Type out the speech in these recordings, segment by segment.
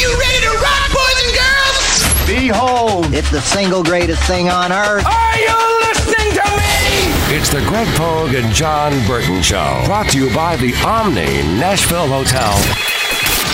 you ready to rock, boys and girls? Behold, it's the single greatest thing on earth. Are you listening to me? It's the Greg Pogue and Jon Burton Show. Brought to you by the Omni Nashville Hotel.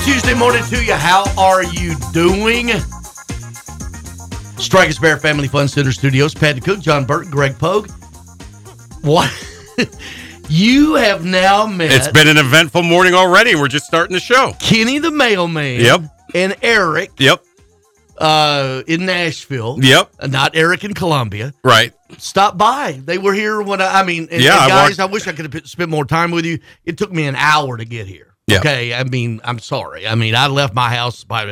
Good Tuesday morning to you. How are you doing? Strike and Spare Family Fun Center Studios. Pat Cook, Jon Burton, Greg Pogue. What? you have now met It's been an eventful morning already. We're just starting the show. Kenny the Mailman. Yep. And Eric Yep. uh, in Nashville. Yep. Uh, Not Eric in Columbia. Right. Stop by. They were here when I, I mean, and, Yeah, and I guys, walked- I wish I could have spent more time with you. It took me an hour to get here. Yeah. Okay. I mean, I'm sorry. I mean, I left my house by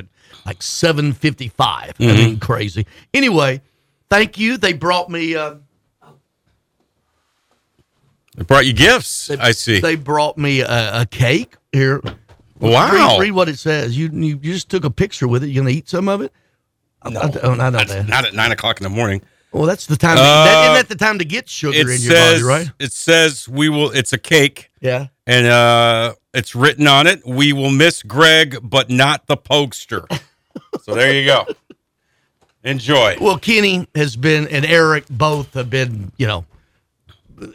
like 7:55. I Mm-hmm. mean, crazy. Anyway, thank you. They brought me. Uh, They brought you gifts. they, I see. They brought me a, a cake here. wow. Read, read what it says. You you just took a picture with it. You gonna eat some of it? No, I, oh, I know that. not at nine o'clock in the morning. Well, that's the time. To, Uh, that, isn't that the time to get sugar in your says body, right? it says we will. It's a cake, Yeah. and uh, it's written on it. We will miss Greg, but not the pokester. so there you go. Enjoy. Well, Kenny has been and Eric both have been, you know,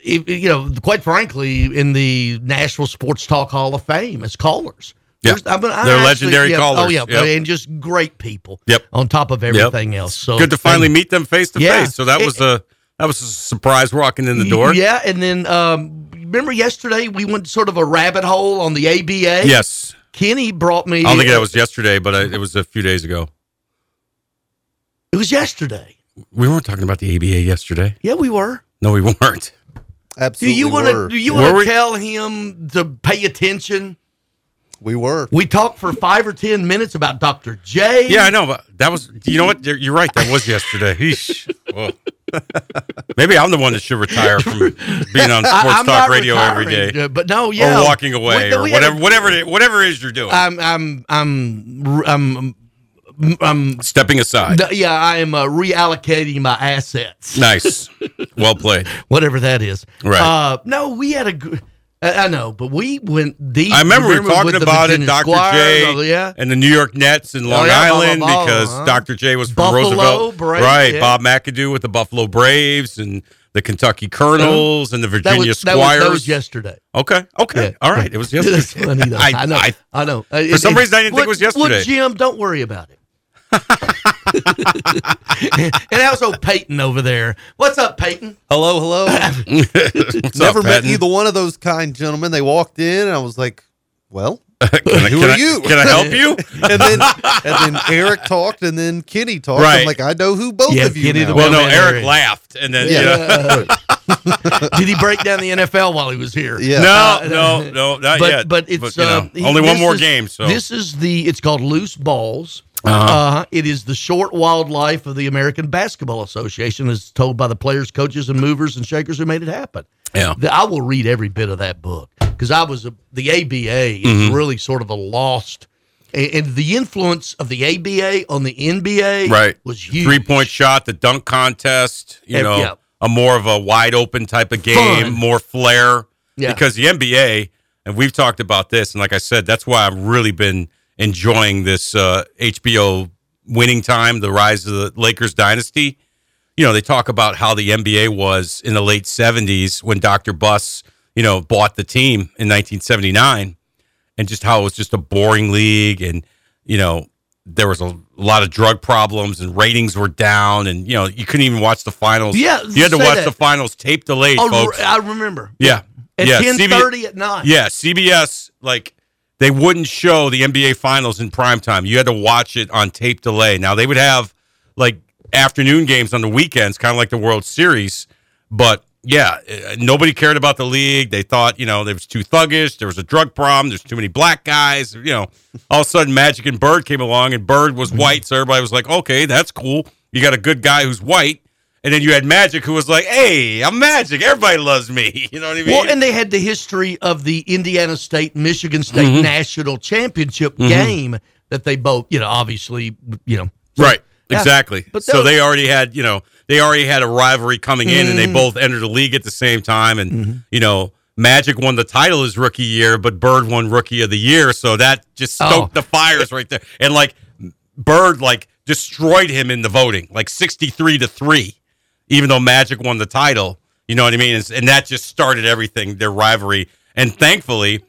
you know, quite frankly, in the Nashville Sports Talk Hall of Fame as callers. Yeah. I mean, I They're actually- legendary yeah, Oh callers. yeah, Yep. and just great people. Yep. On top of Yep. everything else, so Good to finally and- meet them face to face. So that It- was a that was a surprise walking in the door. Yeah, and then um, remember yesterday we went sort of a rabbit hole on the ABA. Yes. Kenny brought me. I don't think that was yesterday, but I, it was a few days ago. It was yesterday. We weren't talking about the ABA yesterday. Yeah, we were. No, we weren't. Absolutely. Do Absolutely. you want to? Do you want to tell him to pay attention? We were. We talked for five or ten minutes about Dr. J. Yeah, I know, but that was you know what? You're, you're right. That was yesterday. Eesh. Maybe I'm the one that should retire from being on sports I'm talk radio every retiring, day, uh, but no, yeah, or walking away, We- or we had a- whatever, whatever, it, whatever it is you're doing. I'm, I'm, I'm, I'm, I'm, Stepping aside. yeah, I am uh, reallocating my assets. Nice. Well played. whatever that is. Right. Uh, no, we had a. gr- I I know, but we went deep. I remember we were talking about it, Dr. Squires, J, oh, yeah. and the New York Nets in Long yeah, blah, blah, Island blah, because uh-huh. Dr. J was from Buffalo Roosevelt, Braves, right? yeah. Bob McAdoo with the Buffalo Braves and the Kentucky Colonels and the That Virginia was, that Squires. was, that was yesterday. Okay, okay, Yeah. all right. It was yesterday. funny, though. I, know. I, know. Uh, for some reason, I didn't think it was yesterday. Look, Jim, don't worry about it. and how's old Peyton over there? What's up, Peyton? Hello, hello. What's Never up, met Patton? either one of those kind gentlemen. They walked in, and I was like, "Well, Can I- who can are I- you? Can I help you? and then and then Eric talked, and then Kenny talked. Right. I'm like, I know who both Yeah, of you. Kenny now. Well, no, Eric Eric. laughed, and then Yeah. you know, Did he break down the NFL while he was here? Yeah. no, Uh, no, no, not but yet. but it's you know, uh, only one more is- game. So this is the it's called loose balls. Uh-huh. Uh, it is the short wildlife of the American Basketball Association, as told by the players, coaches, and movers and shakers who made it happen. Yeah. The- I will read every bit of that book because I was a, the ABA is Mm-hmm. really sort of a lost, and, and the influence of the ABA on the NBA right was huge. Three point shot, the dunk contest. You Yeah, know, yeah. a more of a wide open type of game, Fun. more flair. Yeah. Because the NBA, and we've talked about this, and like I said, that's why I've really been enjoying this uh, HBO winning time, the rise of the Lakers dynasty. You know, they talk about how the NBA was in the late '70s when Dr. Buss, you know, bought the team in 1979, and just how it was just a boring league, and you know, there was a lot of drug problems and ratings were down, and you know, you couldn't even watch the finals. Yeah, you had to watch that. the finals tape delayed, Oh, folks. I remember. Yeah. At yeah. ten CB at night. Yeah, CBS like they wouldn't show the NBA finals in prime time. You had to watch it on tape delay. Now they would have like afternoon games on the weekends, kind of like the World Series. But yeah, uh, nobody cared about the league. They thought, you know, there was too thuggish. There was a drug problem. There's too many black guys. You know, all of a sudden Magic and Bird came along, and Bird was white, so everybody was like, okay, that's cool. You got a good guy who's white. And then you had Magic, who was like, "Hey, I'm Magic. Everybody loves me." You know what I mean? Well, and they had the history of the Indiana State Michigan State Mm-hmm. national championship game that they both, you know, obviously, you know, so- right, Yeah. exactly. But so those- they already had, you know, they already had a rivalry coming in, and they Mm. both entered the league at the same time. And Mm-hmm. you know, Magic won the title his rookie year, but Bird won Rookie of the Year. So that just Oh. stoked the fires right there. And like Bird, like destroyed him in the voting, like sixty-three to three, even though Magic won the title. You know what I mean? And, and that just started everything, their rivalry. And thankfully,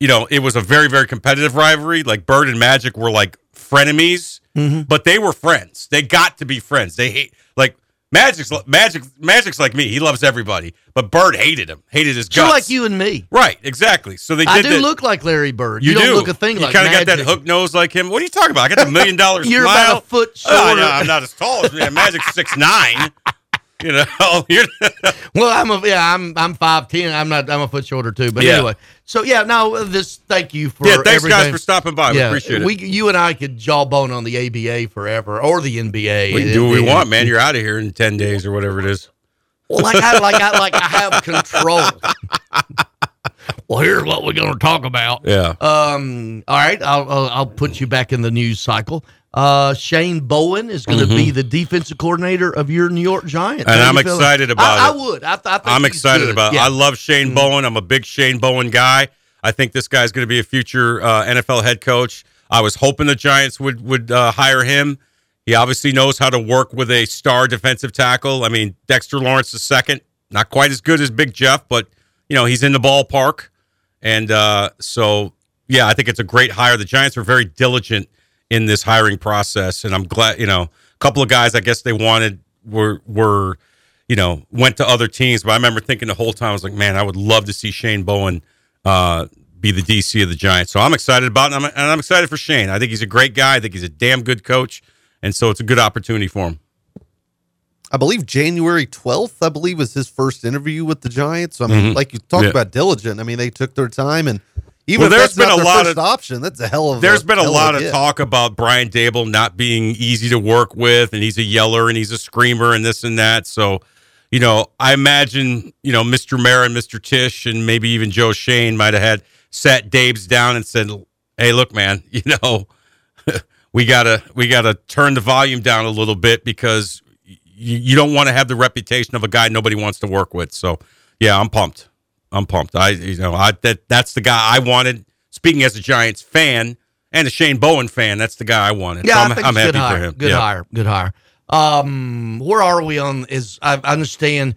you know, it was a very, very competitive rivalry. Like Bird and Magic were like frenemies, Mm-hmm. but they were friends. They got to be friends. They hate like Magic's Magic. Magic's like me. He loves everybody, but Bird hated him. Hated his guts. like you and me. right? Exactly. So they I do that- look like Larry Bird. You, You, don't do look a thing you like kind of got that hook nose like him. What are you talking about? I got the million dollar You're smile. about a foot Oh, I know, shorter. I'm not as tall as me. Magic's six nine. You know, Well, I'm a yeah, I'm I'm five ten. I'm not. I'm a foot shorter too. But Yeah. anyway, so yeah. No, this. Thank you for yeah. Thanks guys for stopping by. We appreciate it. We, you and I could jawbone on the ABA forever or the NBA. we can do what we want, man. You're out of here in ten days or whatever it is. Well, like I like I like I have control. well, here's what we're going to talk about. Yeah. Um. All right. I'll I'll put you back in the news cycle. Uh, Shane Bowen is going to be the defensive coordinator of your New York Giants. Mm-hmm. And I'm excited about I, it. I would. I, th- I think I'm he's excited good. about. it. Yeah. I love Shane Bowen. I'm a big Shane Bowen guy. I think this guy's going to be a future uh, NFL head coach. I was hoping the Giants would would uh, hire him. He obviously knows how to work with a star defensive tackle. I mean, Dexter Lawrence the second, not quite as good as Big Jeff, but you know he's in the ballpark. And uh, so, yeah, I think it's a great hire. The Giants were very diligent in this hiring process, and I'm glad. You know, a couple of guys I guess they wanted were were you know went to other teams, but I remember thinking the whole time I was like, man, I would love to see Shane Bowen uh, be the DC of the Giants. So I'm excited about it, and I'm, and I'm excited for Shane. I think he's a great guy. I think he's a damn good coach, and so it's a good opportunity for him. I believe January 12th, I believe, was his first interview with the Giants. So, I mean, Mhm. like you talked Yeah. about diligent. I mean, they took their time and even Well, if there's been a lot of- option, that's a hell of There's a been a lot of talk about Brian Daboll not being easy to work with, and he's a yeller and he's a screamer and this and that. So, you know, I imagine you know Mr. Mara and Mr. Tisch and maybe even Joe Schoen might have had sat Dave's down and said, "Hey, look, man, you know, we gotta we gotta turn the volume down a little bit because you, you don't want to have the reputation of a guy nobody wants to work with." So, yeah, I'm pumped. I'm pumped. I you know I that that's the guy I wanted. Speaking as a Giants fan and a Shane Bowen fan, that's the guy I wanted. Yeah, so I I'm, think I'm happy good hire. for him. Good Yeah. hire. Good hire. Um, where are we on? Is I I understand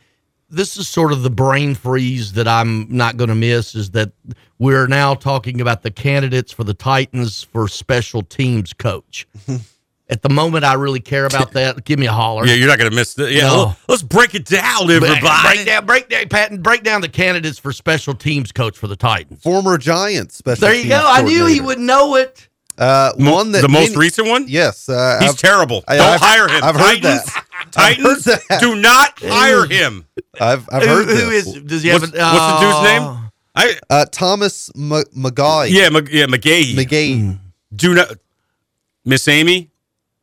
this is sort of the brain freeze that I'm not going to miss. Is that we're now talking about the candidates for the Titans for special teams coach. At the moment, I really care about that. Give me a holler. Yeah, you're not gonna miss the. Yeah, No. well, let's break it down, everybody. Break down, break down, Patton, break down the candidates for special teams coach for the Titans. Former Giants special There you teams go. I knew he would know it. Uh, Mo- one that the most many- recent one. Yes, uh, He's I've, terrible. I- Don't I've- hire him. I've heard Titans, that. I've Titans, heard that. do not hire him. I've, I've heard who this. is? Does he have? What's, a, what's the dude's uh, name? I uh, Thomas M- McGaughey. yeah, Mc, yeah, McGaughey. McGaughey. do not, Miss Amy,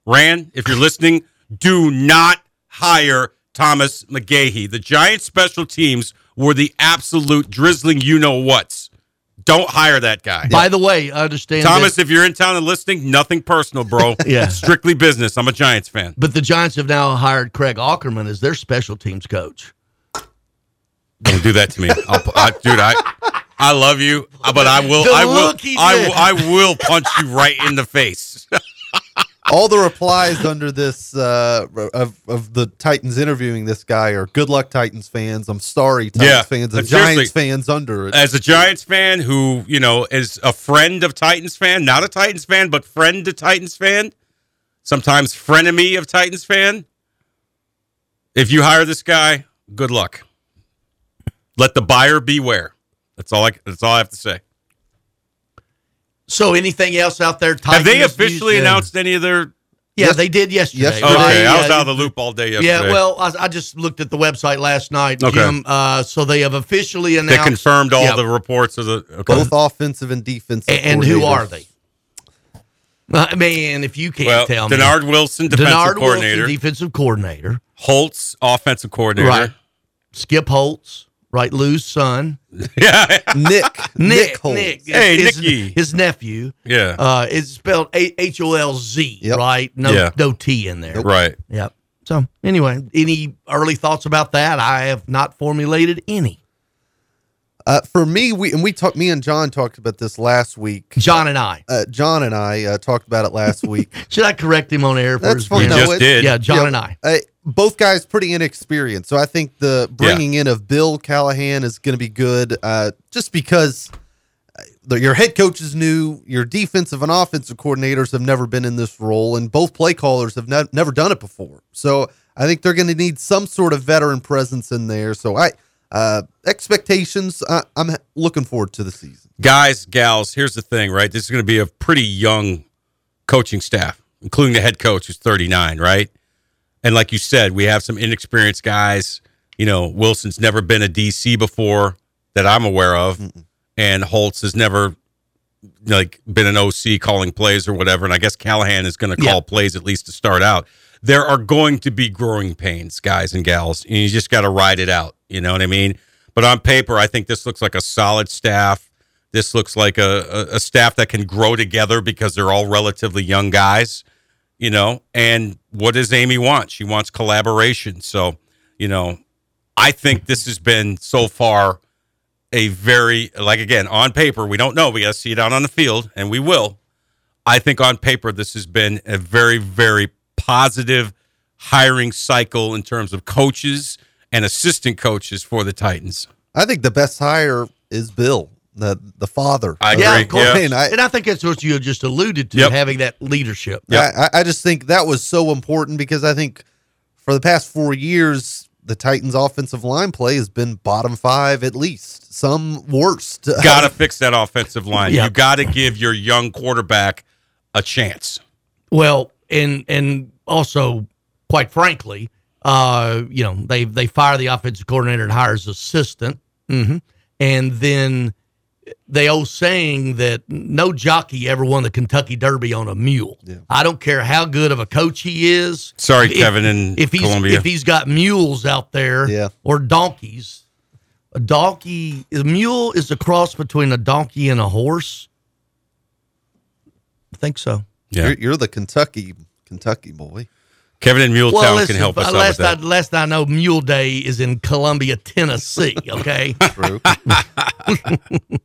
Ran, if you're listening, do not hire Thomas McGaughey. The Giants special teams were the absolute drizzling you know what's. Don't hire that guy. By the way, I understand Thomas, that- if you're in town and listening, nothing personal, bro. Yeah. Strictly business. I'm a Giants fan. But the Giants have now hired Craig Ackerman as their special teams coach. Don't do that to me. I'll, I, dude, I I love you, but I will The I will I, will- I will punch you right in the face. All the replies under this uh, of of the Titans interviewing this guy are "Good luck, Titans fans." I'm sorry, Titans Yeah, fans and Giants fans under it. As a Giants fan who, you know, is a friend of Titans fan, not a Titans fan, but friend to Titans fan, sometimes frenemy of Titans fan. If you hire this guy, good luck. Let the buyer beware. That's all I that's all I have to say. So anything else out there? Have they Titans officially news? announced any of their Yeah, Yes- they did yesterday. yesterday. Okay, right? I was Yeah, out of the loop all day yesterday. Yeah, well, I, I just looked at the website last night, Okay. Jim. Uh, so they have officially announced. they confirmed all Yeah. the reports of the. Okay. Both offensive and defensive. A- And who are they? I mean, if you can't Well, tell me. Dennard Wilson, defensive Dennard coordinator. Wilson, defensive coordinator. Holz, offensive coordinator. Right. Skip Holtz, right? Lou's son. Yeah, Nick. Nick. Holz. Nick. Hey, his, Nicky. His nephew. yeah, Uh, it's spelled H O L Z, Yep. right? No, Yeah. no T in there. right. Yep. So anyway, any early thoughts about that? I have not formulated any. Uh, for me, we and we talked. Me and Jon talked about this last week. Jon and I. Uh, Jon and I uh, talked about it last week. Should I correct him on air? That's his fine. We? No, just it- did. Yeah, Jon Yeah, and I. uh, both guys pretty inexperienced, so I think the bringing in of Bill Callahan is going to be good. Uh, just because uh, the, your head coach is new, your defensive and offensive coordinators have never been in this role, and both play callers have ne- never done it before. So I think they're going to need some sort of veteran presence in there. So I uh, expectations. I, I'm looking forward to the season. Guys, gals, here's the thing, right? This is going to be a pretty young coaching staff, including the head coach who's 39, right? And like you said, we have some inexperienced guys. You know, Wilson's never been a DC before that I'm aware of, and Holz has never like been an OC calling plays or whatever. And I guess Callahan is going to call Yeah. plays at least to start out. There are going to be growing pains, guys and gals, and you just got to ride it out. You know what I mean? But on paper, I think this looks like a solid staff. This looks like a, a, staff that can grow together because they're all relatively young guys, you know. And what does Amy want? She wants collaboration. So, you know, I think this has been so far a very like again on paper we don't know we got to see it out on the field and we will i think on paper this has been a very very positive hiring cycle in terms of coaches and assistant coaches for the titans I think the best hire is Bill, the the father. I agree. the Yeah. And I, And I think that's what you just alluded to, Yep. having that leadership. Yep. I, I just think that was so important because I think for the past four years, the Titans' offensive line play has been bottom five at least, some worst. got to fix that offensive line Yeah. you got to give your young quarterback a chance Well, and and also, quite frankly, uh, you know, they they fire the offensive coordinator and hires assistant, hmm and then they old saying that no jockey ever won the Kentucky Derby on a mule. I don't care how good of a coach he is. Sorry, If- Kevin in if he's Columbia. if he's got mules out there, Yeah. or donkeys. A donkey, a mule is a cross between a donkey and a horse. I think so. yeah You're, you're the Kentucky Kentucky boy. Kevin in muletown Well, can listen, help us out with last I, last I know, Mule Day is in Columbia, Tennessee. Okay. True.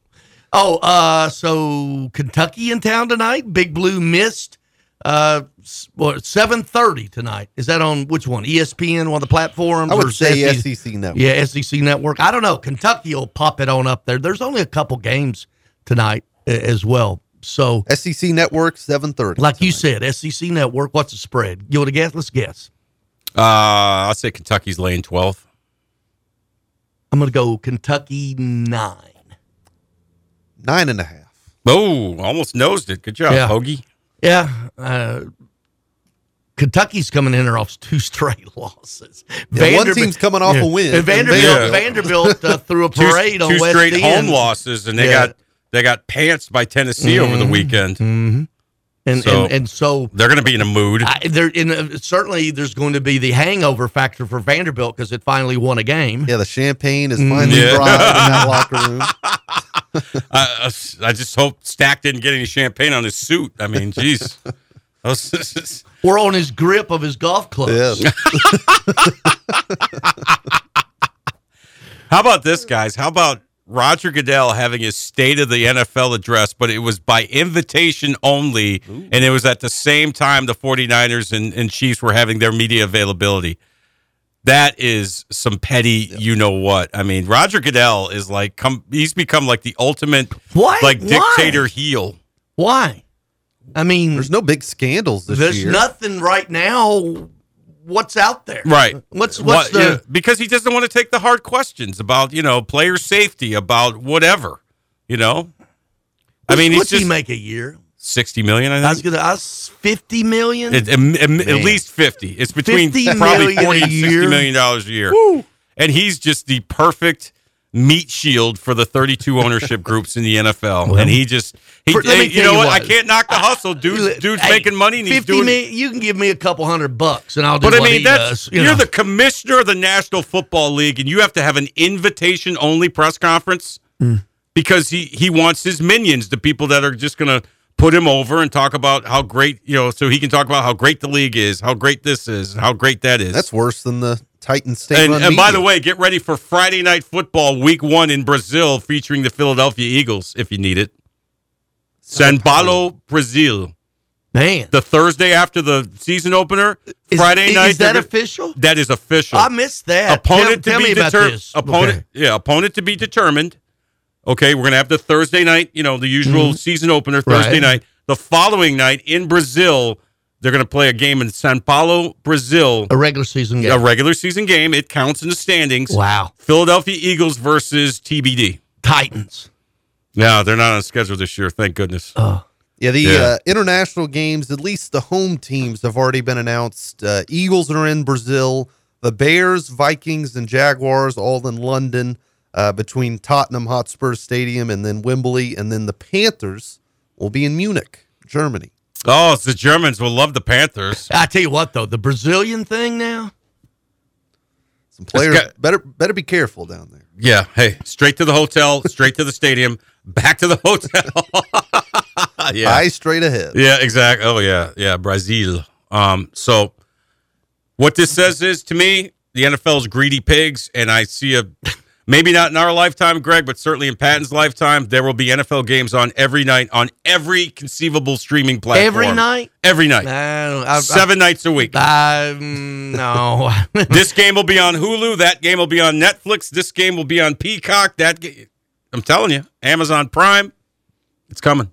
oh, uh, so Kentucky in town tonight. Big Blue missed. Uh, what seven thirty tonight? Is that on which one? ESPN, one of the platforms? I or would say SEC? SEC network. Yeah, SEC Network. I don't know. Kentucky will pop it on up there. There's only a couple games tonight as well. So, SEC network seven thirty. like you said, SEC Network. What's the spread? You want to guess? Let's guess. uh i'll say kentucky's lane 12 I'm going to go Kentucky nine. nine and a half. oh almost nosed it good job Yeah. hoagie Yeah. Uh, Kentucky's coming in there off two straight losses. Yeah, one team's coming off a win, And Vanderbilt, Yeah. Vanderbilt uh, threw a two, parade on two West straight End. home losses, and they Yeah. got they got pantsed by Tennessee over the weekend. And, So- and, and so They're going to be in a mood. I, there, in uh, certainly there's going to be the hangover factor for Vanderbilt because it finally won a game. Yeah, the champagne is finally Yeah. brought in that locker room. I, I just hope Stack didn't get any champagne on his suit. I mean, jeez. Those- Or on his grip of his golf club. Yes. How about this, guys? How about Roger Goodell having his State of the NFL address, but it was by invitation only, and it was at the same time the 49ers and, and Chiefs were having their media availability. That is some petty, you know what? I mean, Roger Goodell is like, come, he's become like the ultimate, Why? like Why? dictator heel. Why? I mean, There's no big scandals this year. there's year. nothing right now. What's out there? Right. What's what's What- the yeah, because he doesn't want to take the hard questions about you know player safety, about whatever. You know, I mean, what's just he make a year? 60 million, I I think. was gonna. I fifty million. It- at, least 50. It's between 50 probably million 40 a and 60 year? million dollars a year. And he's just the perfect meat shield for the 32 ownership groups in the NFL. and he just he For- hey, you know you what? I can't knock the hustle. Dude, dude's Hey, making money and he's 50 doing mi- You can give me a couple hundred bucks, and I'll do But I what mean, he that's does. You you're know. the commissioner of the National Football League, and you have to have an invitation only press conference Mm. because he he wants his minions, the people that are just going to put him over and talk about how great you know, so he can talk about how great the league is, how great this is, how great that is. That's worse than the Titans state and, and by the way, get ready for Friday night football, week one in Brazil, featuring the Philadelphia Eagles, if you need it. San Paulo, Brazil. man. The Thursday after the season opener, Is- Friday is night. that official? That is official. I missed that. opponent tell, tell to me be determined. Opponent, Okay. yeah, opponent to be determined. Okay, we're gonna have the Thursday night, you know, the usual season opener Thursday Mm-hmm. Right. night. The following night in Brazil, they're gonna play a game in Sao Paulo, Brazil, A regular season game. a regular season game. It counts in the standings. wow. Philadelphia Eagles versus TBD. Titans. No, they're not on schedule this year. Thank goodness. Yeah, the Yeah. Uh, international games, at least the home teams have already been announced. Uh, Eagles are in Brazil. The Bears, Vikings, and Jaguars all in London uh, between Tottenham Hotspur Stadium and then Wembley. And then the Panthers will be in Munich, Germany. Oh, it's the Germans will love the Panthers. I tell you what, though, the Brazilian thing now. Some players got- better better be careful down there. Yeah. Hey, straight to the hotel, straight to the stadium, back to the hotel. yeah. Eye straight ahead. Yeah, exactly. Oh yeah, yeah, Brazil. Um, so what this says is to me, the NFL's greedy pigs, and I see a maybe not in our lifetime, Greg, but certainly in Patton's lifetime, there will be NFL games on every night on every conceivable streaming platform. Every night? Every night. I don't, I, Seven nights a week. I, mm, no. this game will be on Hulu. That game will be on Netflix. This game will be on Peacock. That ga- I'm telling you, Amazon Prime. It's coming.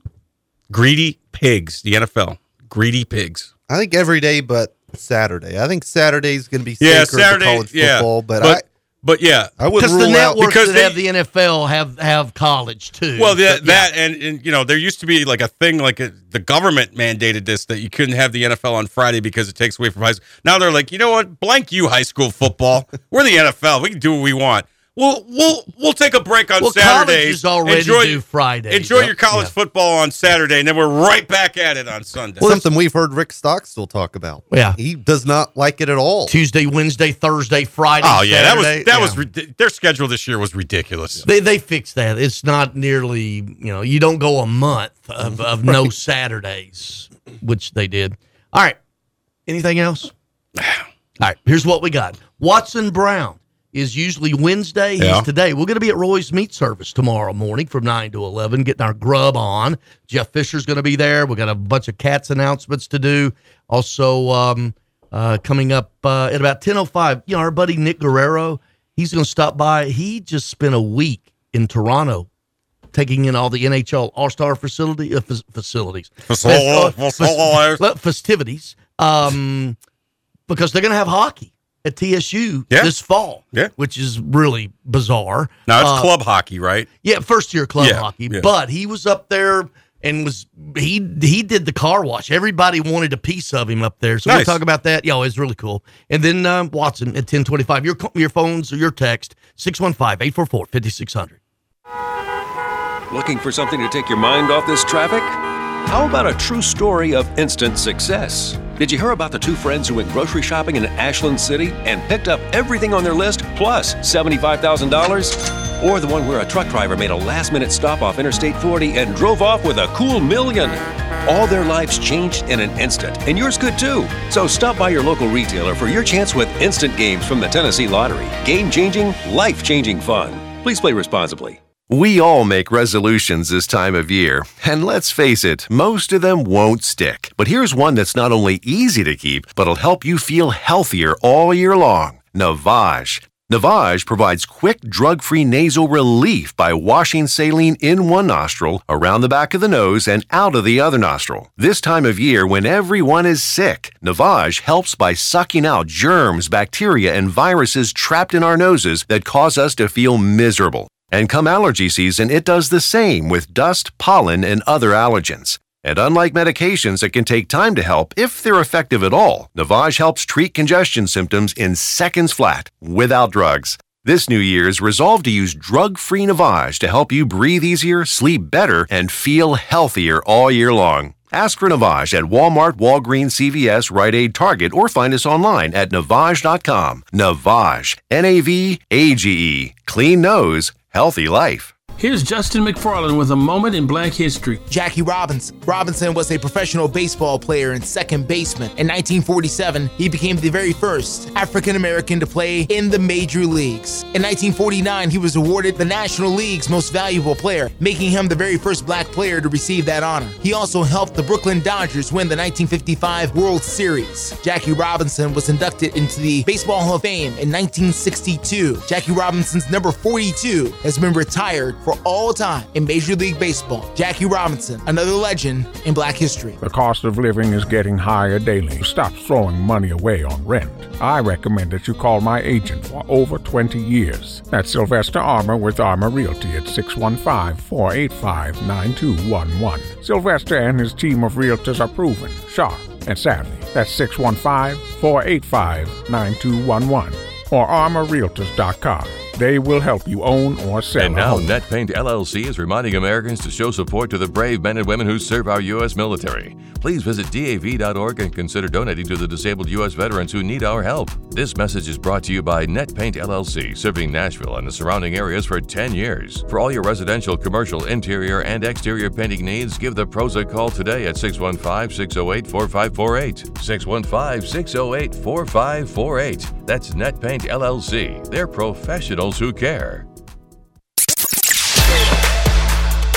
Greedy pigs. The NFL. Greedy pigs. I think every day but Saturday. I think Saturday's going to be Yeah, sacred to Saturday. college yeah, football, but, but but yeah, I would Because the networks because that have the NFL have have college too. Well, that, But, yeah. that and, and you know there used to be like a thing like a, the government mandated this that you couldn't have the NFL on Friday because it takes away from high school. Now they're like, you know what? Blank you, high school football. We're the NFL. We can do what we want. We'll we'll we'll take a break on Well, Saturdays. colleges already enjoy, do Fridays. Enjoy Yep, your college yeah. football on Saturday, and then we're right back at it on Sunday. something we've heard Rick Stockstill talk about. Yeah. He does not like it at all. Tuesday, Wednesday, Thursday, Friday. oh yeah, that was that Yeah. was their schedule this year was ridiculous. They they fixed that. It's not nearly you know you don't go a month of, of no Saturdays, which they did. All right. Anything else? All right. Here's what we got. Watson Brown is usually Wednesday. He's today. We're going to be at Roy's Meat Service tomorrow morning from nine to eleven, getting our grub on. Jeff Fisher's going to be there. We've got a bunch of cats announcements to do. Also, um, uh, coming up uh, at about ten oh five. You know, our buddy Nick Guerrero. He's going to stop by. He just spent a week in Toronto taking in all the NHL All Star facility uh, fac- facilities, facilities. fes- festivities, um, because they're going to have hockey at TSU Yeah. this fall, Yeah. which is really bizarre. Now it's Uh, club hockey, right? yeah, first year club Yeah, hockey, yeah. but he was up there and was he he did the car wash. Everybody wanted a piece of him up there, so we'll talk about that. Yeah, it's really cool. And then um, Watson at ten twenty five. Your co- your phones or your text 615-844-5600. Looking for something to take your mind off this traffic? How about a true story of instant success? Did you hear about the two friends who went grocery shopping in Ashland City and picked up everything on their list plus $75,000? Or the one where a truck driver made a last minute stop off Interstate 40 and drove off with a cool million? All their lives changed in an instant, and yours could too. So stop by your local retailer for your chance with instant games from the Tennessee Lottery. Game changing, life changing fun. Please play responsibly. We all make resolutions this time of year, and let's face it, most of them won't stick. But here's one that's not only easy to keep, but'll help you feel healthier all year long Navage. Navage provides quick, drug free nasal relief by washing saline in one nostril, around the back of the nose, and out of the other nostril. This time of year, when everyone is sick, Navage helps by sucking out germs, bacteria, and viruses trapped in our noses that cause us to feel miserable. And come allergy season, it does the same with dust, pollen, and other allergens. And unlike medications that can take time to help, if they're effective at all, Navage helps treat congestion symptoms in seconds flat, without drugs. This New Year's, resolve to use drug free Navage to help you breathe easier, sleep better, and feel healthier all year long. Ask for Navage at Walmart, Walgreens, CVS, Rite Aid, Target, or find us online at Navage.com. Navage, N A V A G E. Clean nose, healthy life. Here's Justin McFarland with a moment in black history. Jackie Robinson. Robinson was a professional baseball player and second baseman. In 1947, he became the very first African American to play in the major leagues. In 1949, he was awarded the National League's most valuable player, making him the very first black player to receive that honor. He also helped the Brooklyn Dodgers win the 1955 World Series. Jackie Robinson was inducted into the Baseball Hall of Fame in 1962. Jackie Robinson's number 42 has been retired for all time in Major League Baseball. Jackie Robinson, another legend in black history. The cost of living is getting higher daily. Stop throwing money away on rent. I recommend that you call my agent for over 20 years. That's Sylvester Armour with Armour Realty at 615 485 9211. Sylvester and his team of realtors are proven, sharp, and savvy. That's 615 485 9211 or armorrealtors.com. They will help you own or sell. And now, home. NetPaint LLC is reminding Americans to show support to the brave men and women who serve our U.S. military. Please visit DAV.org and consider donating to the disabled U.S. veterans who need our help. This message is brought to you by NetPaint LLC, serving Nashville and the surrounding areas for 10 years. For all your residential, commercial, interior, and exterior painting needs, give the pros a call today at 615 608 4548. 615 608 4548. That's NetPaint LLC. They're professionals who care.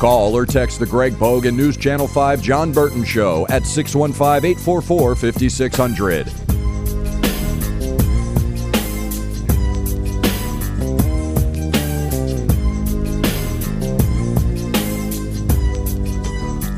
Call or text the Greg Pogue and News Channel 5 Jon Burton Show at 615 844 5600.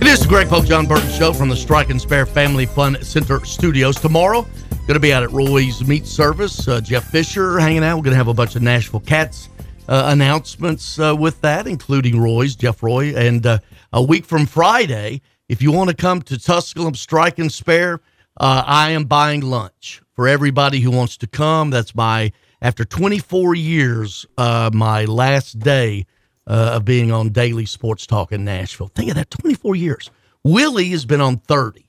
It is the Greg Pogue Jon Burton Show from the Strike and Spare Family Fun Center Studios. Tomorrow, going to be out at Roy's Meat Service. Uh, Jeff Fisher hanging out. We're going to have a bunch of Nashville Cats announcements uh, with that, including Roy's, Jeff Roy. And uh, a week from Friday, if you want to come to Tusculum Strike and Spare, uh, I am buying lunch for everybody who wants to come. That's my, after 24 years, uh, my last day uh, of being on daily sports talk in Nashville. Think of that, 24 years. Willie has been on 30.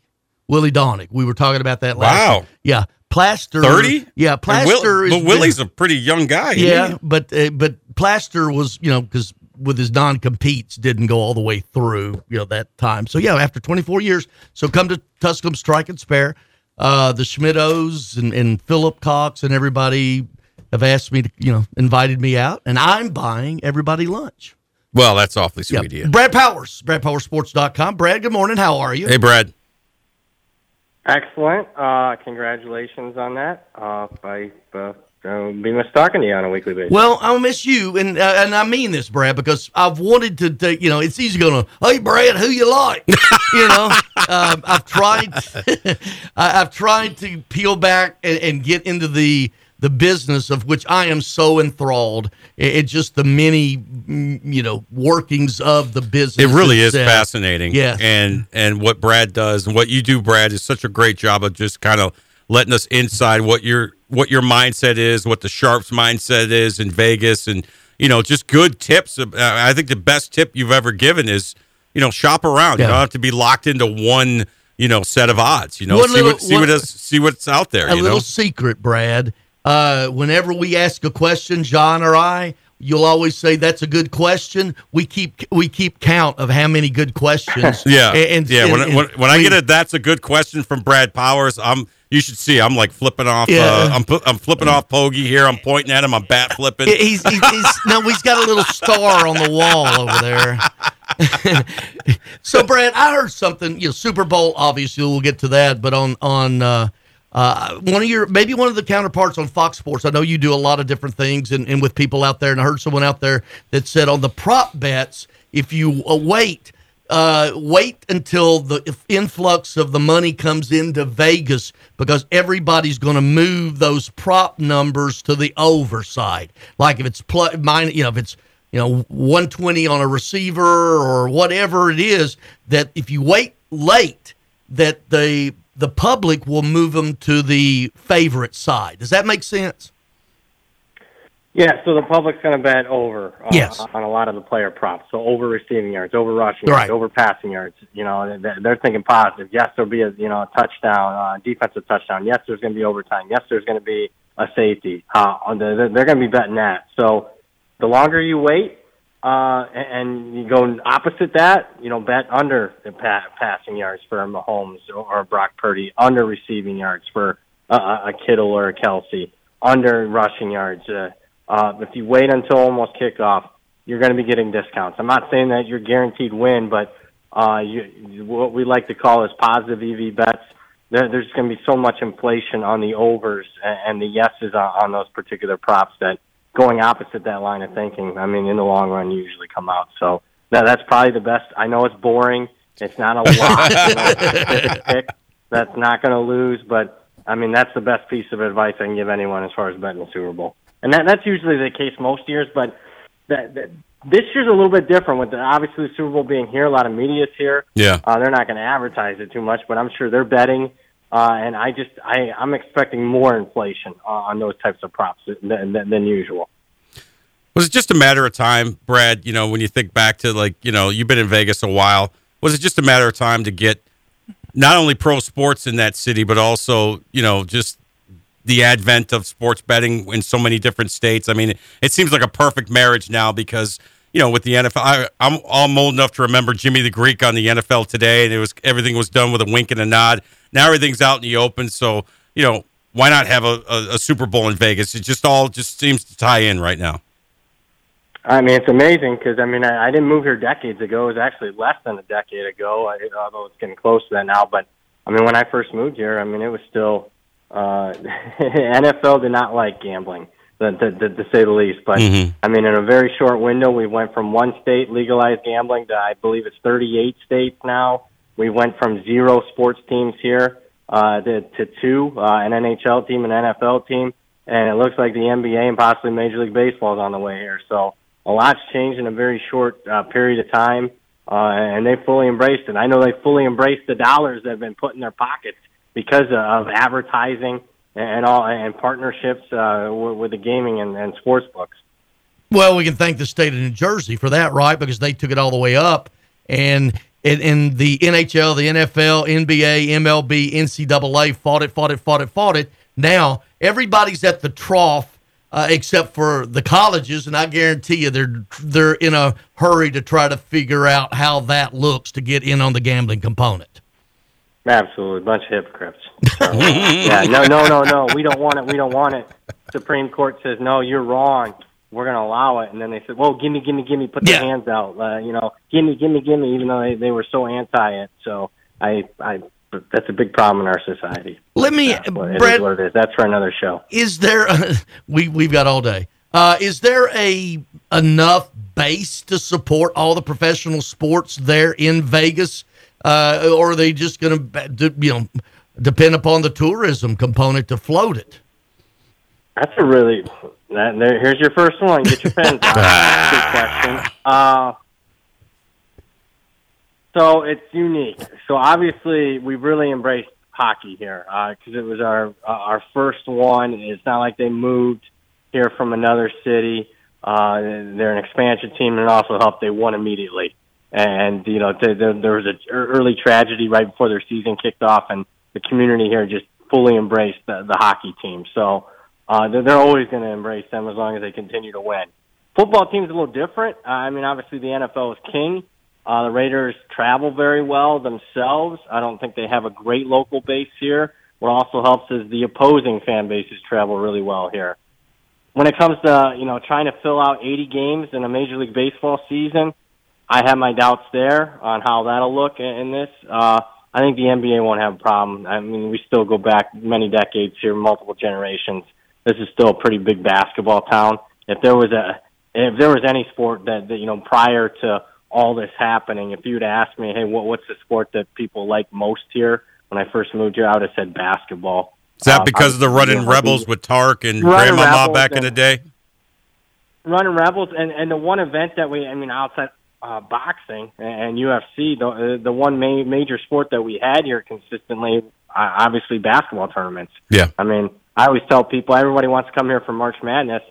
Willie Daunic. We were talking about that last Wow. Yeah. Plaster. 30? Yeah. And Will- Plaster. but Willie's been- a pretty young guy. Yeah. But, uh, but Plaster was, you know, because with his non competes didn't go all the way through, you know, that time. So, yeah, after 24 years. So come to Tusculum Strike and Spare. Uh, the Schmidtos and, and Philip Cox and everybody have asked me to, you know, invited me out, and I'm buying everybody lunch. Well, that's awfully Yeah. sweet of you. Brad Powers, BradPowersports.com. Brad, good morning. How are you? Hey, Brad. Excellent. Uh, congratulations on that. Uh, I uh, uh, be miss talking to you on a weekly basis. Well, I'll miss you, and uh, and I mean this, Brad, because I've wanted to. Take, you know, it's easy going. Hey, Brad, who you like? you know, um, I've tried. I've tried to peel back and, and get into the the business of which I am so enthralled. It, it just the many, mm, you know, workings of the business. It really is fascinating. Yes. And and what Brad does and what you do, Brad, is such a great job of just kind of letting us inside what your what your mindset is, what the sharps mindset is in Vegas, and you know, just good tips. Uh, I think the best tip you've ever given is, you know, shop around. You don't have to be locked into one, you know, set of odds. You know, One see little- what see one- what is, see what's out there. a little know, secret, Brad. Uh, whenever we ask a question, Jon or I, you'll always say that's a good question. We keep we keep count of how many good questions. Yeah, and, yeah. and- when, and when, when I get a that's a good question from Brad Powers, I'm You should see. I'm like flipping off. Yeah. Uh, I'm I'm flipping off Pogey here. I'm pointing at him. I'm bat flipping. He's, he's, he's no, he's got a little star on the wall over there. so, Brad, I heard something. You know, Super Bowl. Obviously, we'll get to that. But on on uh, uh, one of your maybe one of the counterparts on Fox Sports. I know you do a lot of different things, and, and with people out there. And I heard someone out there that said on the prop bets, if you uh, wait. Uh, wait until the influx of the money comes into Vegas because everybody's going to move those prop numbers to the over side. Like if it's mine, you know, if it's you know 120 on a receiver or whatever it is, that if you wait late, that the the public will move them to the favorite side. Does that make sense? Yeah, so the public's going to bet over uh, Yes. on a lot of the player props. So over receiving yards, over rushing Right. yards, over passing yards. You know, they're, they're thinking positive. Yes, there'll be a you know a touchdown, uh, defensive touchdown. Yes, there's going to be overtime. Yes, there's going to be a safety. Uh, they're going to be betting that. So the longer you wait, uh, and you go opposite that, you know, bet under the pa- passing yards for Mahomes or, Brock Purdy, under receiving yards for uh, a Kittle or a Kelce, under rushing yards. Uh, uh, if you wait until almost kickoff, you're going to be getting discounts. I'm not saying that you're guaranteed win, but uh, you, what we like to call is positive EV bets. There, there's going to be so much inflation on the overs and, and the yeses on, on those particular props that going opposite that line of thinking, I mean, in the long run, you usually come out. So that, that's probably the best. I know it's boring. It's not a lot. you know, pick that's not going to lose, but I mean, that's the best piece of advice I can give anyone as far as betting the Super Bowl. And that, that's usually the case most years, but that, that this year's a little bit different with the, obviously the Super Bowl being here. A lot of media's here. Yeah. Uh, they're not going to advertise it too much, but I'm sure they're betting. Uh, and I just, I, I'm expecting more inflation uh, on those types of props than, than, than usual. Was it just a matter of time, Brad? You know, when you think back to like, you know, you've been in Vegas a while. Was it just a matter of time to get not only pro sports in that city, but also, you know, just the advent of sports betting in so many different states? I mean, it, it seems like a perfect marriage now because, you know, with the NFL, I, I'm, I'm old enough to remember Jimmy the Greek on the NFL today, and it was everything was done with a wink and a nod. Now everything's out in the open, so you know, why not have a, a, a Super Bowl in Vegas? It just all just seems to tie in right now. I mean, it's amazing because I mean, I, I didn't move here decades ago. It was actually less than a decade ago, I, although it's getting close to that now. But I mean, when I first moved here, I mean, it was still uh, NFL did not like gambling, to, to, to, say the least. But Mhm. I mean, in a very short window, we went from one state legalized gambling to I believe it's 38 states now. We went from zero sports teams here uh, to, to two, uh, an NHL team, an NFL team, and it looks like the NBA and possibly Major League Baseball is on the way here. So a lot's changed in a very short uh, period of time, uh, and they fully embraced it. I know they fully embraced the dollars that have been put in their pockets because of advertising and all and partnerships uh, with, the gaming and, and sports books. Well, we can thank the state of New Jersey for that, right? Because they took it all the way up, and in, in the NHL, the NFL, NBA, MLB, NCAA fought it, fought it, fought it, fought it. Now everybody's at the trough, uh, except for the colleges, and I guarantee you they're they're in a hurry to try to figure out how that looks to get in on the gambling component. Absolutely, a bunch of hypocrites. So, yeah, no, no, no, no. We don't want it. We don't want it. Supreme Court says no. You're wrong. We're going to allow it, and then they said, "Well, gimme, gimme, gimme." Put their hands out. Uh, you know, gimme, gimme, gimme. Even though they, they were so anti it. So I, I, that's a big problem in our society. Let me, is Brad, what it is. That's for another show. is there we we've got all day uh is there a enough base to support all the professional sports there in vegas uh or are they just gonna you know depend upon the tourism component to float it That's a really. That, there, here's your first one. Get your pens out. Good question. Uh, so it's unique. So obviously, we really embraced hockey here because it was our uh, our first one. It's not like they moved here from another city. Uh, they're an expansion team, and it also helped they won immediately. And you know, th- there, there was a early tragedy right before their season kicked off, and the community here just fully embraced the, the hockey team. So uh, they're, they're always going to embrace them as long as they continue to win. Football team's a little different. Uh, I mean, obviously the NFL is king. Uh, the Raiders travel very well themselves. I don't think they have a great local base here. what also helps is the opposing fan bases travel really well here. When it comes to you know trying to fill out 80 games in a Major League Baseball season, I have my doubts there on how that'll look in, in this. Uh, I think the NBA won't have a problem. I mean, we still go back many decades here, multiple generations. This is still a pretty big basketball town. If there was a if there was any sport that, that you know prior to all this happening, if you'd asked me, hey, what, what's the sport that people like most here? When I first moved here, I would have said basketball. Is that Um, because of the running you know, rebels with Tark and Grandmama Rebels back in the day? running rebels and and the one event that we I mean outside uh boxing and UFC the the one ma- major sport that we had here consistently uh, obviously basketball tournaments. Yeah. I mean, I always tell people everybody wants to come here for March Madness.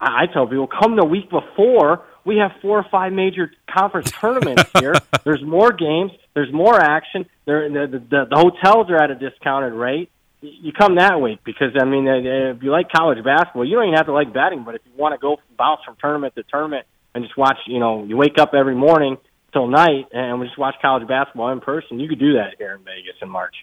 I, I tell people come the week before. We have four or five major conference tournaments here. There's more games. There's more action. There, the, the the hotels are at a discounted rate. You come that week because I mean, uh, if you like college basketball, you don't even have to like betting. But if you want to go bounce from tournament to tournament and just watch, you know, you wake up every morning till night and we just watch college basketball in person. You could do that here in Vegas in March.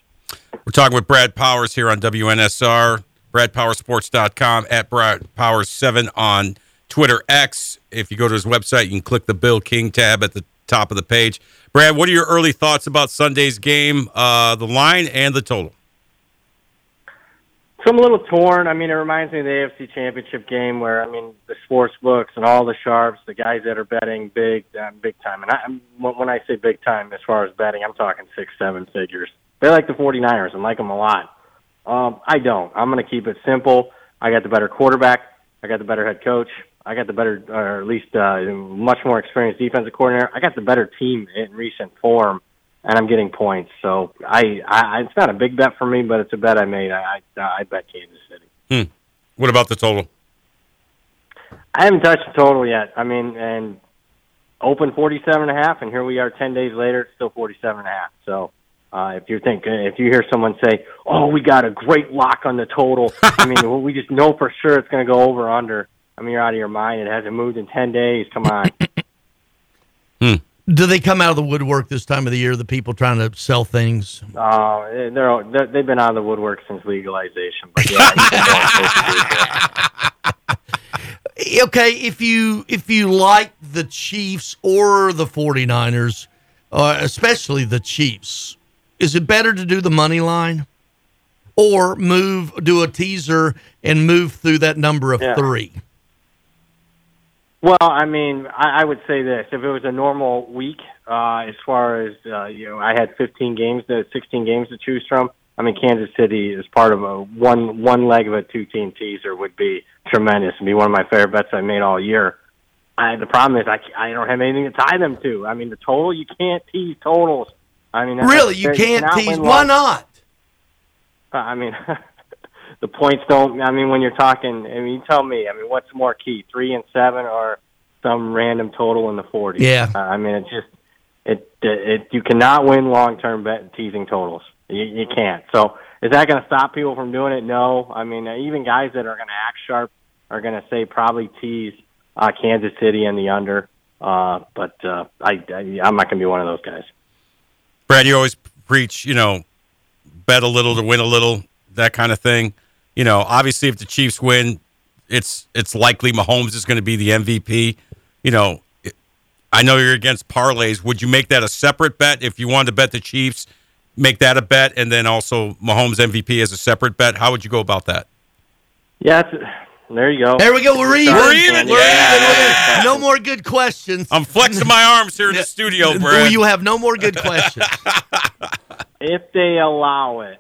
We're talking with Brad Powers here on WNSR, BradPowersports.com, at Brad Powers7 on Twitter X. If you go to his website, you can click the Bill King tab at the top of the page. Brad, what are your early thoughts about Sunday's game, uh, the line and the total? So I'm a little torn. I mean, it reminds me of the AFC Championship game where I mean the sports books and all the sharps, the guys that are betting big, uh, big time. And I, when I say big time, as far as betting, I'm talking six, seven figures. They like the 49ers and like them a lot. Um, I don't. I'm going to keep it simple. I got the better quarterback. I got the better head coach. I got the better, or at least uh, much more experienced defensive coordinator. I got the better team in recent form, and I'm getting points. So I, I it's not a big bet for me, but it's a bet I made. I, I, I bet Kansas City. Hmm. What about the total? I haven't touched the total yet. I mean, and open 47 and a half, and here we are 10 days later, it's still 47 and a half. So, uh, if you think, if you hear someone say, oh, we got a great lock on the total, I mean, well, we just know for sure it's going to go over or under. I mean, you're out of your mind. It hasn't moved in 10 days. Come on. Do they come out of the woodwork this time of the year? The people trying to sell things. Uh, they're, they're, they've been out of the woodwork since legalization. But yeah, you can go on social media. okay, if you if you like the Chiefs or the 49ers, uh, especially the Chiefs, is it better to do the money line or move do a teaser and move through that number of Yeah. 3? Well, I mean, I, I would say this: if it was a normal week, uh, as far as uh, you know, I had 15 games, to 16 games to choose from. I mean, Kansas City is part of a one one leg of a two team teaser would be tremendous and be one of my favorite bets I made all year. I, the problem is I, I don't have anything to tie them to. I mean, the total you can't tease totals. I mean, Really, you can't tease. Why not? I mean, the points don't. I mean, when you're talking, I mean, you tell me. I mean, what's more key, three and seven, or some random total in the 40s? Yeah. Uh, I mean, it's just it. It, it you cannot win long term bet teasing totals. You, you can't. So is that going to stop people from doing it? No. I mean, uh, even guys that are going to act sharp are going to say probably tease uh, Kansas City and the under. Uh, but uh, I, I I'm not going to be one of those guys. Brad, you always preach, you know, bet a little to win a little, that kind of thing. You know, obviously, if the Chiefs win, it's it's likely Mahomes is going to be the MVP. You know, I know you're against parlays. Would you make that a separate bet if you wanted to bet the Chiefs? Make that a bet, and then also Mahomes MVP as a separate bet. How would you go about that? Yeah, there you go. There we go. We're even. We're even. We're Yeah. even. We're even. No more good questions. I'm flexing my arms here in the studio, bro. You have no more good questions. if they allow it,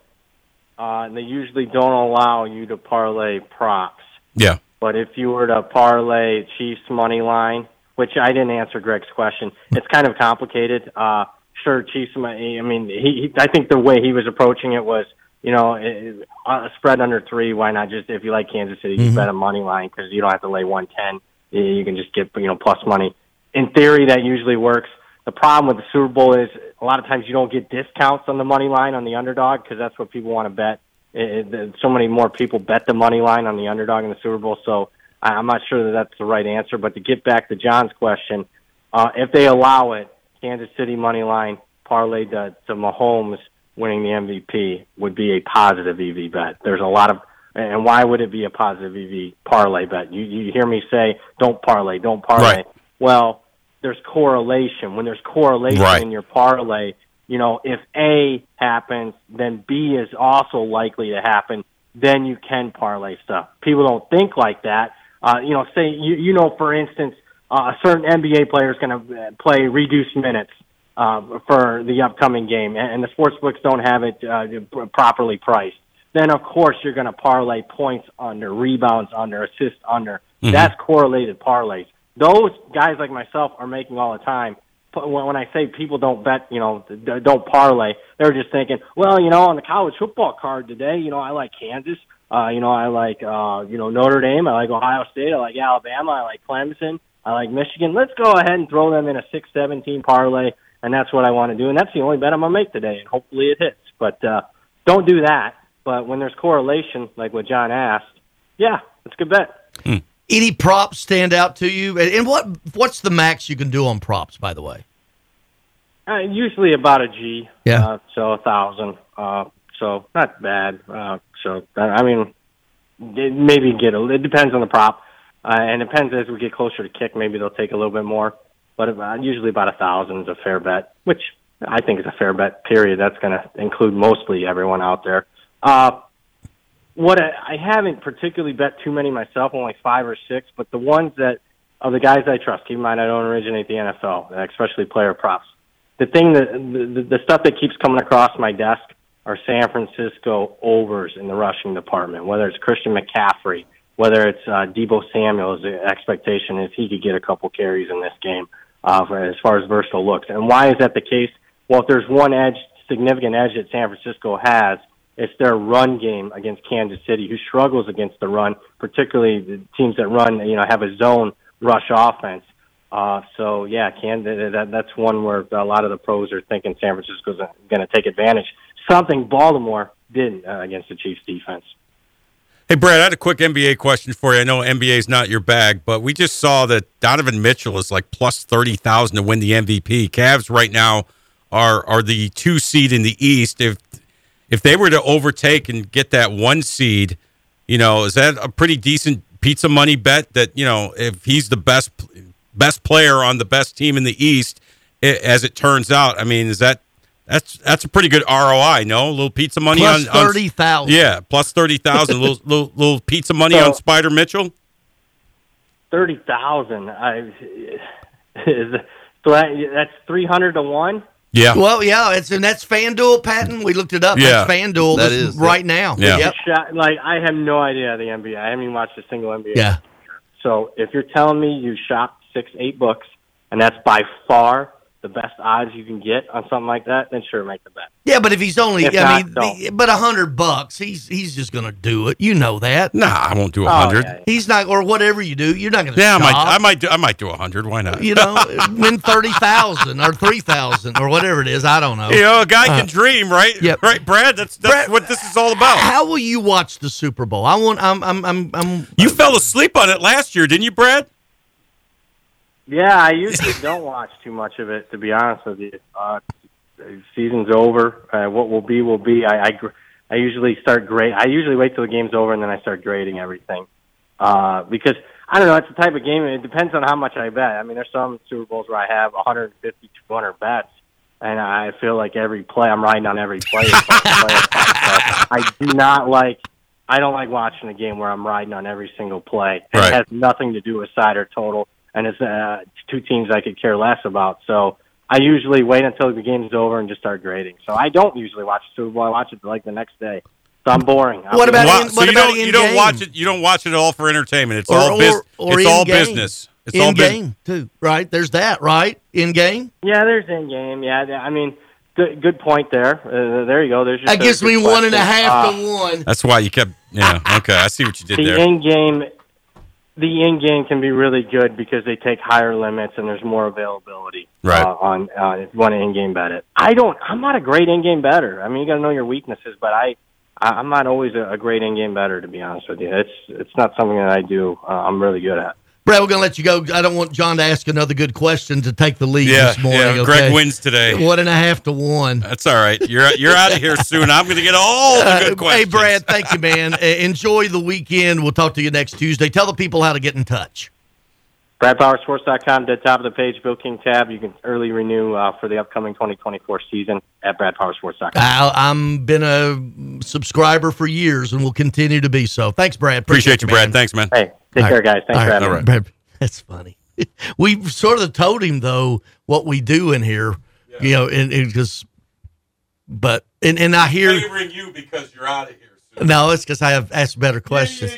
uh, and they usually don't allow you to parlay props. Yeah. But if you were to parlay Chiefs money line, which I didn't answer Greg's question, it's kind of complicated. Uh, sure, Chiefs. money- I mean, he, he. I think the way he was approaching it was, you know, it, a spread under three. Why not just if you like Kansas City, you Mhm. bet a money line because you don't have to lay one ten. You can just get you know plus money. In theory, that usually works. The problem with the Super Bowl is a lot of times you don't get discounts on the money line on the underdog because that's what people want to bet. It, it, so many more people bet the money line on the underdog in the Super Bowl. So I, I'm not sure that that's the right answer. But to get back to Jon's question, uh, if they allow it, Kansas City money line parlayed to, to Mahomes winning the MVP would be a positive EV bet. There's a lot of, and why would it be a positive EV parlay bet? You you hear me say, don't parlay, don't parlay. Right. Well, there's correlation. When there's correlation Right. in your parlay, you know, if A happens, then B is also likely to happen. Then you can parlay stuff. People don't think like that. Uh, you know, say you you know, for instance, uh, a certain NBA player is going to play reduced minutes uh, for the upcoming game, and, and the sports books don't have it uh, properly priced. Then of course you're going to parlay points under, rebounds under, assists under. Mhm. That's correlated parlays. Those guys like myself are making all the time. When I say people don't bet, you know, don't parlay, they're just thinking, well, you know, on the college football card today, you know, I like Kansas, uh, you know, I like, uh, you know, Notre Dame, I like Ohio State, I like Alabama, I like Clemson, I like Michigan. Let's go ahead and throw them in a six seventeen parlay, and that's what I want to do, and that's the only bet I'm gonna make today, and hopefully it hits. But uh, don't do that. But when there's correlation, like what Jon asked, yeah, it's a good bet. Any props stand out to you? And what what's the max you can do on props, by the way? Uh, usually about a G. Yeah. Uh, so a thousand. Uh, so not bad. Uh, so uh, I mean, it, maybe get a. It depends on the prop, uh, and it depends as we get closer to kick. Maybe they'll take a little bit more, but uh, usually about a thousand is a fair bet, which I think is a fair bet. Period. That's going to include mostly everyone out there. Uh, what I, I haven't particularly bet too many myself, only five or six, but the ones that are the guys I trust. Keep in mind, I don't originate the NFL, especially player props. The thing that the, the stuff that keeps coming across my desk are San Francisco overs in the rushing department. Whether it's Christian McCaffrey, whether it's uh, Deebo Samuel's expectation is he could get a couple carries in this game uh, for, as far as versatile looks. And why is that the case? Well, if there's one edge, significant edge that San Francisco has, it's their run game against Kansas City, who struggles against the run, particularly the teams that run, you know, have a zone rush offense. Uh, so yeah, can that, that's one where a lot of the pros are thinking San Francisco's going to take advantage. Something Baltimore didn't uh, against the Chiefs defense. Hey, Brad, I had a quick NBA question for you. I know NBA is not your bag, but we just saw that Donovan Mitchell is like plus 30,000 to win the MVP. Cavs right now are are the two seed in the East. If if they were to overtake and get that one seed, you know, is that a pretty decent pizza money bet that, you know, if he's the best best player on the best team in the East, i as it turns out, I mean, is that that's that's a pretty good ROI, no? A little pizza money Plus on, on 30,000. Yeah, plus 30,000 little, little little pizza money So- on Spida Mitchell. Thirty thousand. I is so that, that's three hundred to one. Yeah. Well, yeah, it's and that's FanDuel, Patton. We looked it up. Yeah. That's FanDuel That this- is, right yeah. now. Yeah. Yep. Shot, like I have no idea the NBA. I haven't even watched a single NBA. Yeah. So if you're telling me you shop six, eight books, and that's by far the best odds you can get on something like that, then sure, make the bet. Yeah, but if he's only, If I not, mean, don't. the- but a hundred bucks, he's he's just gonna do it. You know that. Nah, I won't do a Oh, hundred. yeah. He's not, or whatever you do, you're not gonna. Yeah, I might. I might, do, I might do a hundred. Why not? you know, win thirty thousand or three thousand or whatever it is. I don't know. You know, a guy Uh, can dream, right? Yep. Right, Brad. That's that's what this is all about. How will you watch the Super Bowl? I want. I'm. I'm. I'm. I'm You fell asleep on it last year, didn't you, Brad? Yeah, I usually don't watch too much of it, to be honest with you. Uh, season's over. Uh, what will be will be. I, I I usually start grade. I usually wait till the game's over and then I start grading everything. Uh, because I don't know, it's the type of game. It depends on how much I bet. I mean, there's some Super Bowls where I have 150, 200 bets, and I feel like every play I'm riding on every play. is like a player prop. So I do not like. I don't like watching a game where I'm riding on every single play. Right. It has nothing to do with side or total, and it's uh, two teams I could care less about. So I usually wait until the game's over and just start grading. So I don't usually watch the Super Bowl. I watch it like the next day. So I'm boring. What about Wa- in- so you about don't you in don't game? watch it. You don't watch it all for entertainment. It's Or- all business. or- or It's all in-game. business. It's in all bus- game too, right? There's that, right? In game. Yeah, there's in game. Yeah, I mean, good good point there. Uh, there you go. There's That gives me one and a question. half Uh, to one. That's why you kept. Yeah. Okay. I see what you did the there. in game, the in game can be really good because they take higher limits and there's more availability. Right. Uh, on uh, if you want to in game bet it. I don't. I'm not a great in game better. I mean, you got to know your weaknesses, but I. I'm not always a, a great in-game better, to be honest with you. It's it's not something that I do. Uh, I'm really good at. Brad, we're gonna let you go. I don't want Jon to ask another good question to take the lead Yeah, this morning. yeah. okay? Greg wins today. One and a half to one. That's all right. You're you're out of here soon. I'm going to get all the good Uh, questions. Hey, Brad, thank you, man. Enjoy the weekend. We'll talk to you next Tuesday. Tell the people how to get in touch. BradPowerSports.com, to the top of the page, Bill King tab. You can early renew uh, for the upcoming 2024 season at BradPowerSports.com. I, I'm been a subscriber for years and will continue to be so. Thanks, Brad. Appreciate you, man. Brad. Thanks, man. Hey, take All care, right. guys. Thanks All for right. having me. Brad, That's funny. we sort of told him though what we do in here, you know, and because, but and and I hear favoring you because you're out of here. Soon. no, it's because I have asked better questions.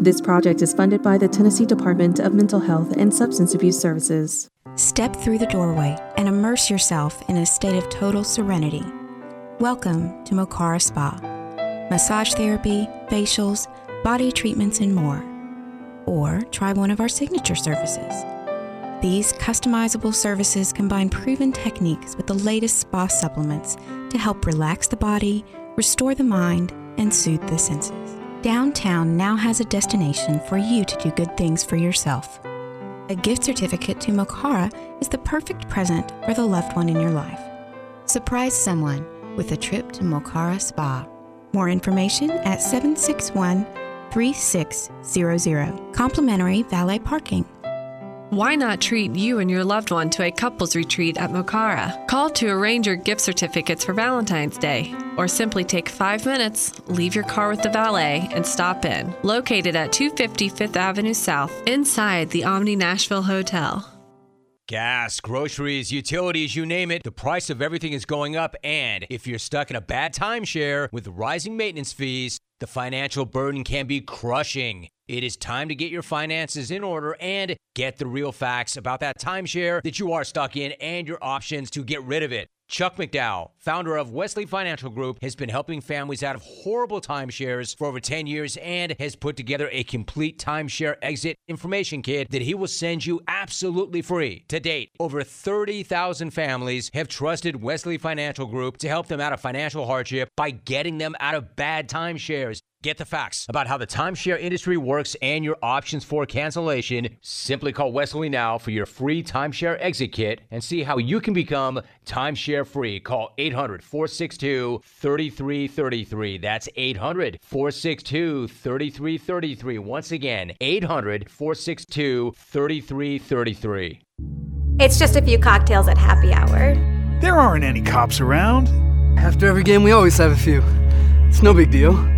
This project is funded by the Tennessee Department of Mental Health and Substance Abuse Services. Step through the doorway and immerse yourself in a state of total serenity. Welcome to Mokara Spa. Massage therapy, facials, body treatments, and more. Or try one of our signature services. These customizable services combine proven techniques with the latest spa supplements to help relax the body, restore the mind, and soothe the senses. Downtown now has a destination for you to do good things for yourself. A gift certificate to Mokara is the perfect present for the loved one in your life. Surprise someone with a trip to Mokara Spa. More information at 761 3600. Complimentary valet parking. Why not treat you and your loved one to a couples retreat at Mokara? Call to arrange your gift certificates for Valentine's Day, or simply take five minutes, leave your car with the valet, and stop in. Located at 250 Fifth Avenue South, inside the Omni Nashville Hotel. Gas, groceries, utilities, you name it, the price of everything is going up. And if you're stuck in a bad timeshare with rising maintenance fees, the financial burden can be crushing. It is time to get your finances in order and get the real facts about that timeshare that you are stuck in and your options to get rid of it. Chuck McDowell, founder of Wesley Financial Group, has been helping families out of horrible timeshares for over 10 years and has put together a complete timeshare exit information kit that he will send you absolutely free. To date, over 30,000 families have trusted Wesley Financial Group to help them out of financial hardship by getting them out of bad timeshares. Get the facts about how the timeshare industry works and your options for cancellation. Simply call Wesley now for your free timeshare exit kit and see how you can become timeshare free. Call 800 462 3333. That's 800 462 3333. Once again, 800 462 3333. It's just a few cocktails at happy hour. There aren't any cops around. After every game, we always have a few. It's no big deal.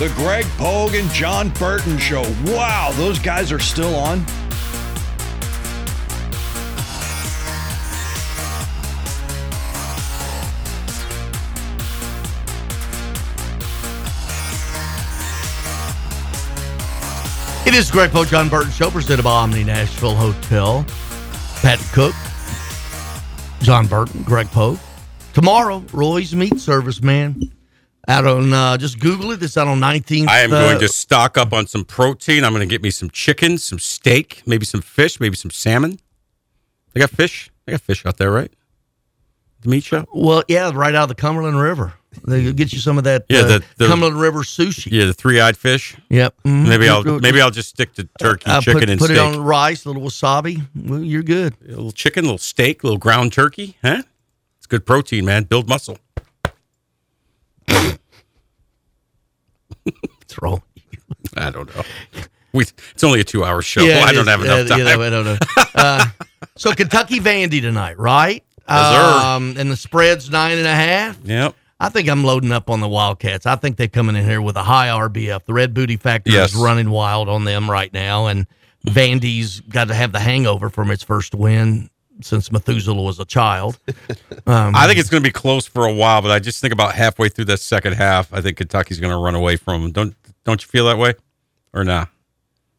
The Greg Pogue and Jon Burton Show. Wow, those guys are still on. It is Greg Pogue, Jon Burton Show, presented by Omni Nashville Hotel. Pat Cook, Jon Burton, Greg Pogue. Tomorrow, Roy's Meat Service, man. Out on, uh, just Google it. It's out on 19th. I am uh, going to stock up on some protein. I'm going to get me some chicken, some steak, maybe some fish, maybe some salmon. They got fish. They got fish out there, right? The meat shop. Well, yeah, right out of the Cumberland River. They get you some of that Yeah, uh, the- the- Cumberland River sushi. Yeah, the three-eyed fish. Yep. Mhm. Maybe I'll maybe. I'll just stick to turkey, Uh, chicken, put, and put steak. it on rice, a little wasabi. Well, you're good. A little chicken, a little steak, a little ground turkey. Huh? It's good protein, man. Build muscle. What's wrong? I don't know. We it's only a two-hour show. Yeah, I don't have enough time. you know, I don't know. Uh, so Kentucky Vandy tonight, right? Yes. Um, and the spread's nine and a half. Yep. I think I'm loading up on the Wildcats. I think they're coming in here with a high RBF. The Red Booty Factor Yes. is running wild on them right now, and Vandy's got to have the hangover from its first win since Methuselah was a child. Um, I think it's going to be close for a while, but I just think about halfway through the second half, I think Kentucky's going to run away from them. Don't don't you feel that way, or not?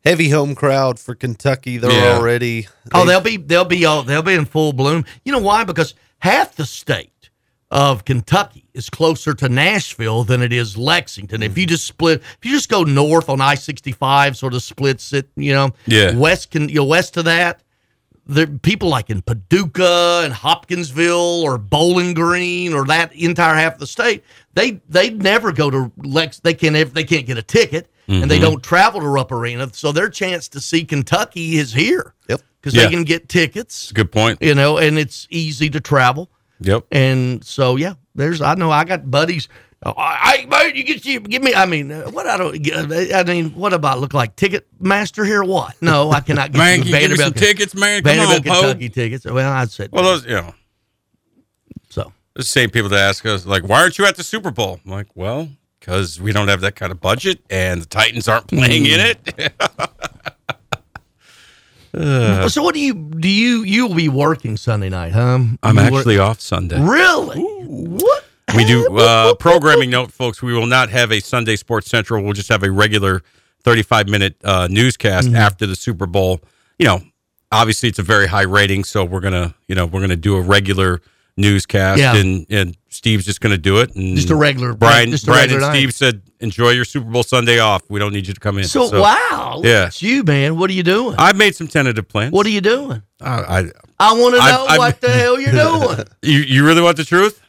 Heavy home crowd for Kentucky. They're Yeah. already. Oh, they'll be they'll be all they'll be in full bloom. You know why? Because half the state of Kentucky is closer to Nashville than it is Lexington. If you just split, if you just go north on I sixty five, sort of splits it. You know, Yeah. West can you know, west of that. There people like in Paducah and Hopkinsville or Bowling Green or that entire half of the state. They they never go to Lex. They can not they can't get a ticket and they Mhm. don't travel to Rupp Arena. So their chance to see Kentucky is here. Yep. Because Yeah. they can get tickets, good point. you know, and it's easy to travel. Yep. And so, yeah, there's, I know I got buddies. Oh, I, mate, you get you give me. I mean, uh, what I don't. I mean, what about look like ticket master here? What? No, I cannot get Man, you you give me some tickets, man? Come Vanderbilt, on. Kentucky tickets. Well, I'd say. Well, those you know. So the same people that ask us like, "Why aren't you at the Super Bowl?" I'm like, "Well, because we don't have that kind of budget, and the Titans aren't playing in it." Uh, so what do you do? You you'll be working Sunday night, huh? I'm You work- actually off Sunday. Really? What? We do uh, programming note, folks. We will not have a Sunday Sports Central. We'll just have a regular 35 minute uh, newscast Mm-hmm. after the Super Bowl. You know, obviously it's a very high rating, so we're gonna, you know, we're gonna do a regular newscast, Yeah. and and Steve's just gonna do it. And Just a regular- Brian, just a Brian regular and night. Steve said, enjoy your Super Bowl Sunday off. We don't need you to come in. So, wow, look yeah. at you, man. What are you doing? I've made some tentative plans. What are you doing? Uh, I, I want to know I've- what the hell you're doing. you you really want the truth?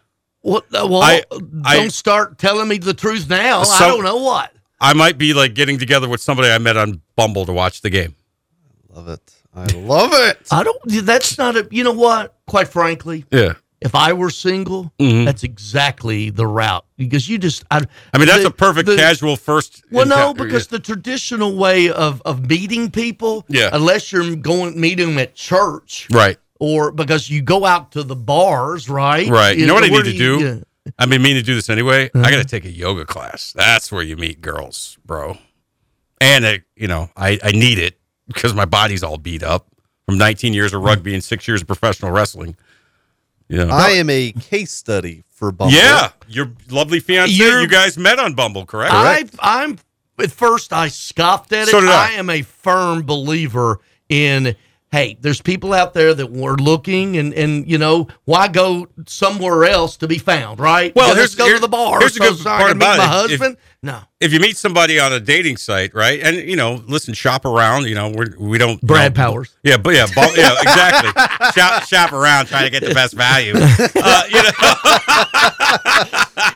What? Well, I- don't I- start telling me the truth now. I don't know what. I might be like getting together with somebody I met on Bumble to watch the game. I love it. I love it. I don't. That's not a. You know what? Quite frankly, Yeah. if I were single, Mhm. that's exactly the route because you just. I, I mean, that's the- a perfect the- casual first. Well, no, encounter. because the traditional way of of meeting people, Yeah. unless you're going meeting them at church, right, or because you go out to the bars, right? right. You know what I need to you- do? yeah. I've been meaning to do this anyway. Uh-huh. I got to take a yoga class. That's where you meet girls, bro. And I, you know, I I need it because my body's all beat up from 19 years of rugby and six years of professional wrestling. You know, I am a case study for Bumble. yeah, your lovely fiance. You're- you guys met on Bumble, correct? I, I'm at first I scoffed at it. So did I. am a firm believer in hey, there's people out there that were looking and and you know why go somewhere else to be found, right? Well, here's- go here- to the bar. here's so, good so part about my it. If- husband. No, if you meet somebody on a dating site, right, and you know, listen, shop around. You know, we're, we don't Brad know, Powers. Yeah, but yeah, bu- yeah, exactly. shop, shop around, trying to get the best value. Uh, you know,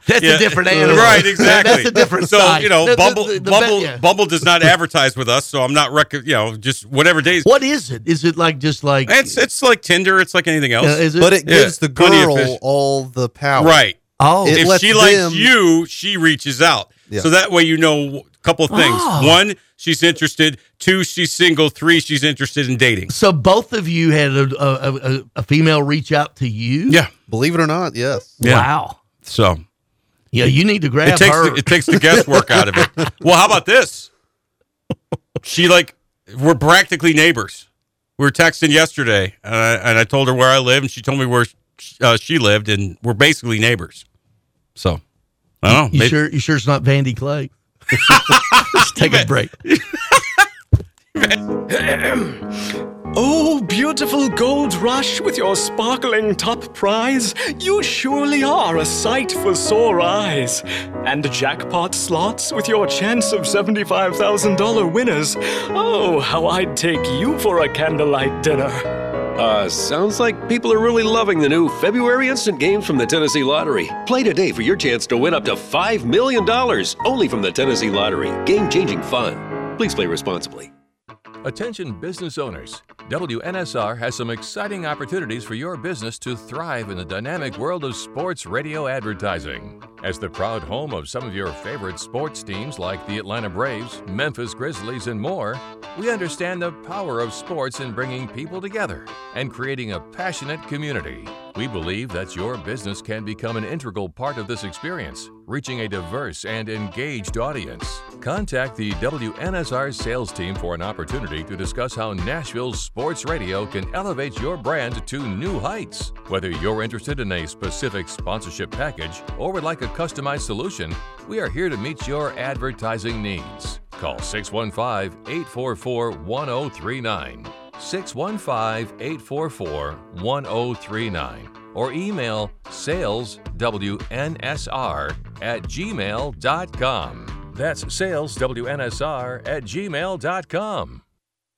that's yeah, a different animal, right? Exactly. That's a different. So side. you know, The- the- Bumble, the- the- Bumble, yeah. Bumble does not advertise with us, so I'm not rec- You know, just whatever days. What is it? Is it like just like It's it's like Tinder. It's like anything else. Uh, is it? But it Yeah, gives the plenty of fish. girl all the power. Right. oh It if lets she likes you, she reaches out. Yeah. So that way you know a couple of things. Oh. One, she's interested. Two, she's single. Three, she's interested in dating. so both of you had a, a, a, a female reach out to you. Yeah. Believe it or not, yes. Yeah. Wow. So Yeah, you need to grab it takes her. the, it takes the guesswork out of it. Well, how about this? She like we're practically neighbors. We were texting yesterday, and I, and I told her where I live, and she told me where uh, she lived, and we're basically neighbors. So I don't know. you maybe- sure? You sure it's not Vandy Clay? Let's take a break. Oh, beautiful gold rush with your sparkling top prize. You surely are a sight for sore eyes. And jackpot slots with your chance of $75,000 winners. Oh, how I'd take you for a candlelight dinner. Uh, sounds like people are really loving the new February instant games from the Tennessee Lottery. Play today for your chance to win up to $5 million only from the Tennessee Lottery. Game changing fun. Please play responsibly. Attention business owners. WNSR has some exciting opportunities for your business to thrive in the dynamic world of sports radio advertising. As the proud home of some of your favorite sports teams like the Atlanta Braves, Memphis Grizzlies, and more, we understand the power of sports in bringing people together and creating a passionate community. We believe that your business can become an integral part of this experience, reaching a diverse and engaged audience. Contact the WNSR sales team for an opportunity to discuss how Nashville's sports radio can elevate your brand to new heights. Whether you're interested in a specific sponsorship package or would like a customized solution, we are here to meet your advertising needs. Call 615 844 1039. 615 844 1039 or email saleswnsr at gmail.com. That's saleswnsr at gmail.com.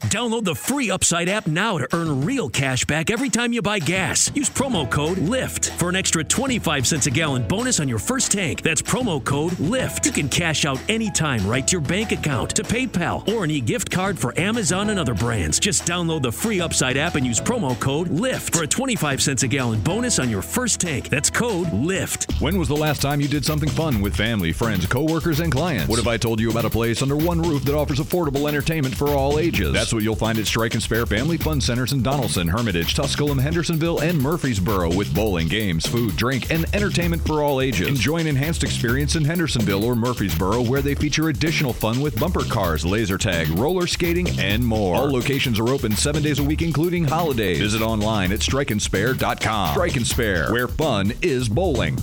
Download the free Upside app now to earn real cash back every time you buy gas. Use promo code LIFT for an extra 25 cents a gallon bonus on your first tank. That's promo code LIFT. You can cash out anytime right to your bank account, to PayPal, or an e gift card for Amazon and other brands. Just download the free Upside app and use promo code LIFT for a 25 cents a gallon bonus on your first tank. That's code LIFT. When was the last time you did something fun with family, friends, coworkers, and clients? What if I told you about a place under one roof that offers affordable entertainment for all ages? That's what you'll find at Strike and Spare Family Fun Centers in Donelson, Hermitage, Tusculum, Hendersonville, and Murfreesboro with bowling, games, food, drink, and entertainment for all ages. Enjoy an enhanced experience in Hendersonville or Murfreesboro where they feature additional fun with bumper cars, laser tag, roller skating, and more. All locations are open seven days a week, including holidays. Visit online at strikeandspare.com. Strike and Spare, where fun is bowling.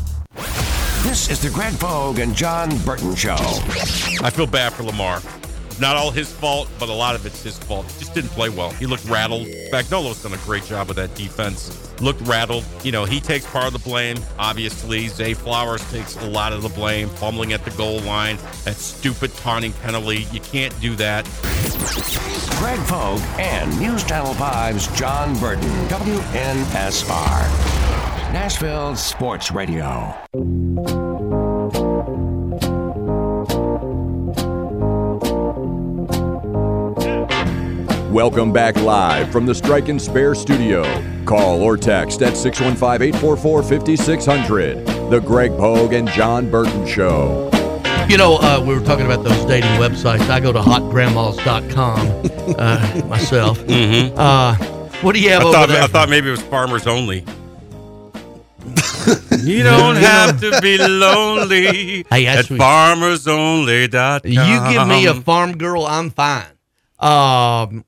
This is the Greg Pogue and Jon Burton Show. I feel bad for Lamar. Not all his fault, but a lot of it's his fault. He just didn't play well. He looked rattled. Spagnuolo's done a great job with that defense. Looked rattled. You know, he takes part of the blame, obviously. Zay Flowers takes a lot of the blame, fumbling at the goal line. That stupid taunting penalty. You can't do that. Greg Pogue and News Channel 5's Jon Burton, WNSR. Nashville Sports Radio. Welcome back live from the Strike and Spare studio. Call or text at 615 844 5600. The Greg Pogue and Jon Burton Show. You know, uh, we were talking about those dating websites. I go to hotgrandmas.com uh, myself. Mhm. Uh, what do you have I over thought, there? I thought maybe it was farmers only. you don't have to be lonely Hey, at that's what- farmersonly.com. You give me a farm girl, I'm fine. Um,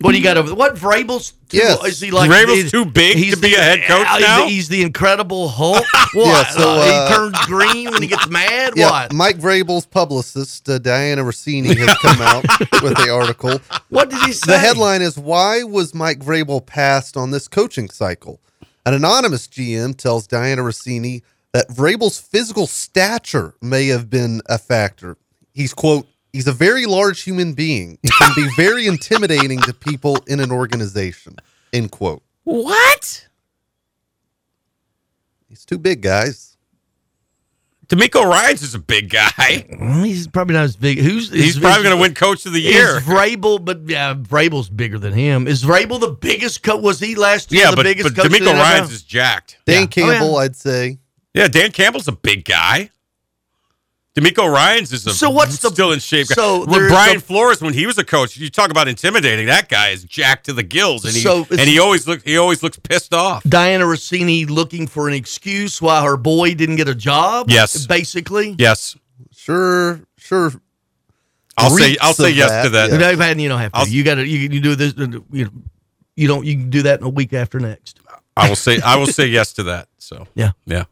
what do you got over? What Vrabel's? Too, Yes. is he like? Vrabel's he's- too big he's to be a head coach he's the- now? He's the Incredible Hulk. What? Yeah, so, Uh, uh, he turns green when he gets mad. Yeah, What? Mike Vrabel's publicist, uh, Dianna Russini, has come out with the article. What did he say? The headline is Why was Mike Vrabel passed on this coaching cycle? An anonymous GM tells Dianna Russini that Vrabel's physical stature may have been a factor. He's, quote, he's a very large human being. He can be very intimidating to people in an organization, end quote. What? He's too big, guys. DeMeco Ryans is a big guy. Well, He's probably not as big. Who's He's is- probably going to win Coach of the Year. Is Vrabel, but yeah, Vrabel's bigger than him. Is Vrabel the biggest coach? Was he last year yeah, the but, biggest but coach? in DeMeco? Ryans is jacked. Dan Yeah. Oh, Campbell, yeah. I'd say. Yeah, Dan Campbell's a big guy. DeMeco Ryans is a, So what's the- still in shape. so With Brian a- Flores, when he was a coach, you talk about intimidating. That guy is jacked to the gills, and he So and he always look he always looks pissed off. Dianna Russini looking for an excuse why her boy didn't get a job. Yes. basically. Yes, Sure, sure. I'll say I'll say yes that, to that. You know, you don't have to. I'll- you got to. You, you do this. You know, you don't. You can do that in a week after next. I will say I will say yes to that. So Yeah. yeah.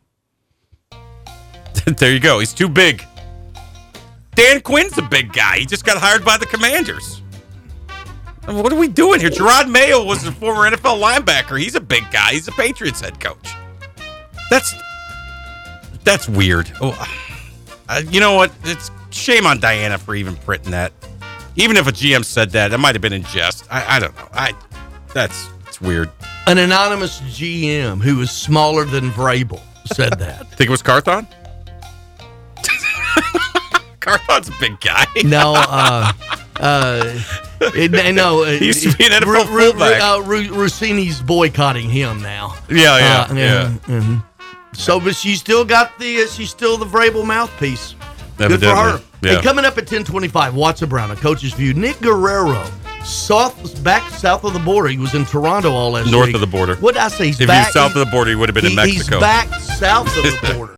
there you go. He's too big. Dan Quinn's a big guy. He just got hired by the Commanders. What are we doing here? Jerod Mayo was a former NFL linebacker. He's a big guy. He's a Patriots head coach. That's that's weird. Oh, uh, you know what? It's shame on Dianna for even printing that. Even if a GM said that, it might have been in jest. I, I don't know. I that's it's weird. An anonymous GM who is smaller than Vrabel said that. Think it was Carthon? Carthon's a big guy. no, uh, uh, it, no. He used to be an NFL Ru- Ru- fullback. uh, Ru- Russini's boycotting him now. Yeah, yeah, Uh, yeah. mhm. So, but she still got the. Uh, she's still the Vrabel mouthpiece. Good for Evidently, her. yeah. And coming up at ten twenty-five, Watson Brown, a coach's view. Nick Guerrero, south back south of the border. He was in Toronto all last North week. of the border. What did I say? He's if back, he south of the border, he would have been in Mexico. He's back south of the border.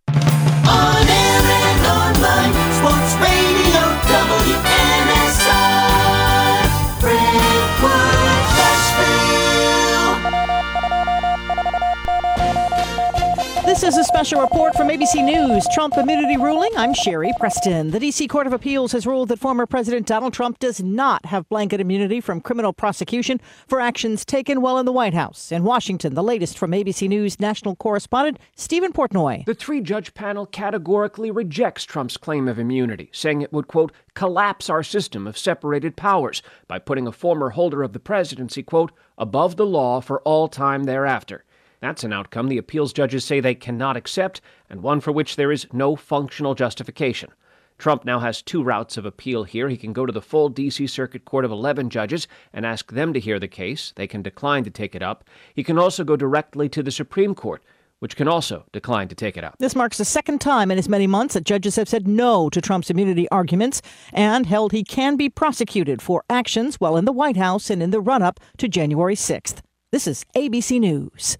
is a special report from ABC News. Trump immunity ruling. I'm Sherri Preston. The D.C. Court of Appeals has ruled that former President Donald Trump does not have blanket immunity from criminal prosecution for actions taken while in the White House. In Washington, the latest from ABC News national correspondent Steven Portnoy. The three judge panel categorically rejects Trump's claim of immunity, saying it would, quote, collapse our system of separated powers by putting a former holder of the presidency, quote, above the law for all time thereafter. That's an outcome the appeals judges say they cannot accept, and one for which there is no functional justification. Trump now has two routes of appeal here. He can go to the full D.C. Circuit Court of 11 judges and ask them to hear the case. They can decline to take it up. He can also go directly to the Supreme Court, which can also decline to take it up. This marks the second time in as many months that judges have said no to Trump's immunity arguments and held he can be prosecuted for actions while in the White House and in the run up to January 6th. This is ABC News.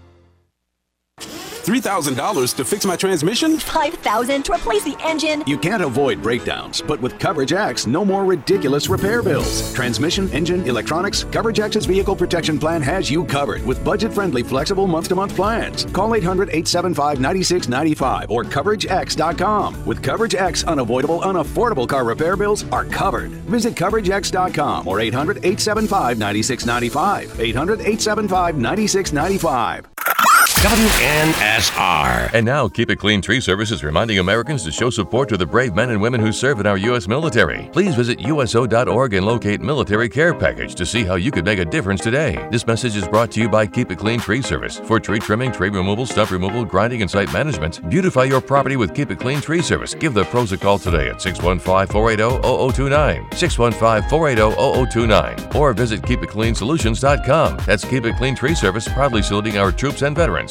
$3,000 to fix my transmission? $5,000 to replace the engine. You can't avoid breakdowns, but with Coverage X, no more ridiculous repair bills. Transmission, engine, electronics, Coverage X's vehicle protection plan has you covered with budget friendly, flexible month to month plans. Call 800 875 9695 or CoverageX.com. With Coverage X, unavoidable, unaffordable car repair bills are covered. Visit CoverageX.com or 800 875 9695. 800 875 9695. WNSR. And now, Keep It Clean Tree Service is reminding Americans to show support to the brave men and women who serve in our U.S. military. Please visit USO.org and locate Military Care Package to see how you could make a difference today. This message is brought to you by Keep It Clean Tree Service. For tree trimming, tree removal, stump removal, grinding, and site management, beautify your property with Keep It Clean Tree Service. Give the pros a call today at 615 480 0029. 615 480 0029. Or visit KeepItCleanSolutions.com. That's Keep It Clean Tree Service, proudly saluting our troops and veterans.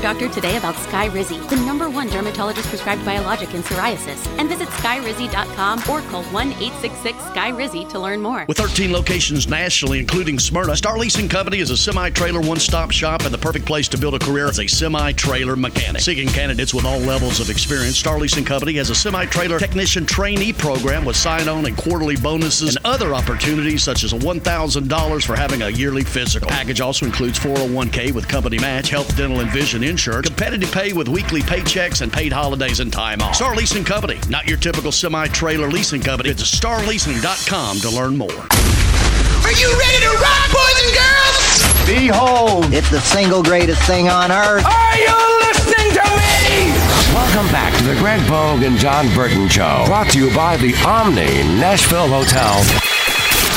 Your doctor today about Skyrizi, the number one dermatologist prescribed biologic in psoriasis, and visit skyrizi.com or call 1 866 Skyrizi to learn more. With 13 locations nationally, including Smyrna, Star Leasing Company is a semi trailer one stop shop and the perfect place to build a career as a semi trailer mechanic. Seeking candidates with all levels of experience, Star Leasing Company has a semi trailer technician trainee program with sign on and quarterly bonuses and other opportunities such as $1,000 for having a yearly physical. The Package also includes 401k with company match, health, dental, and vision insurance, competitive pay with weekly paychecks, and paid holidays and time off. Star Leasing Company, not your typical semi trailer leasing company. Visit starleasing.com to learn more. Are you ready to rock, boys and girls? Behold, it's the single greatest thing on earth. Are you listening to me? Welcome back to the Greg Pogue and Jon Burton Show. Brought to you by the Omni Nashville Hotel.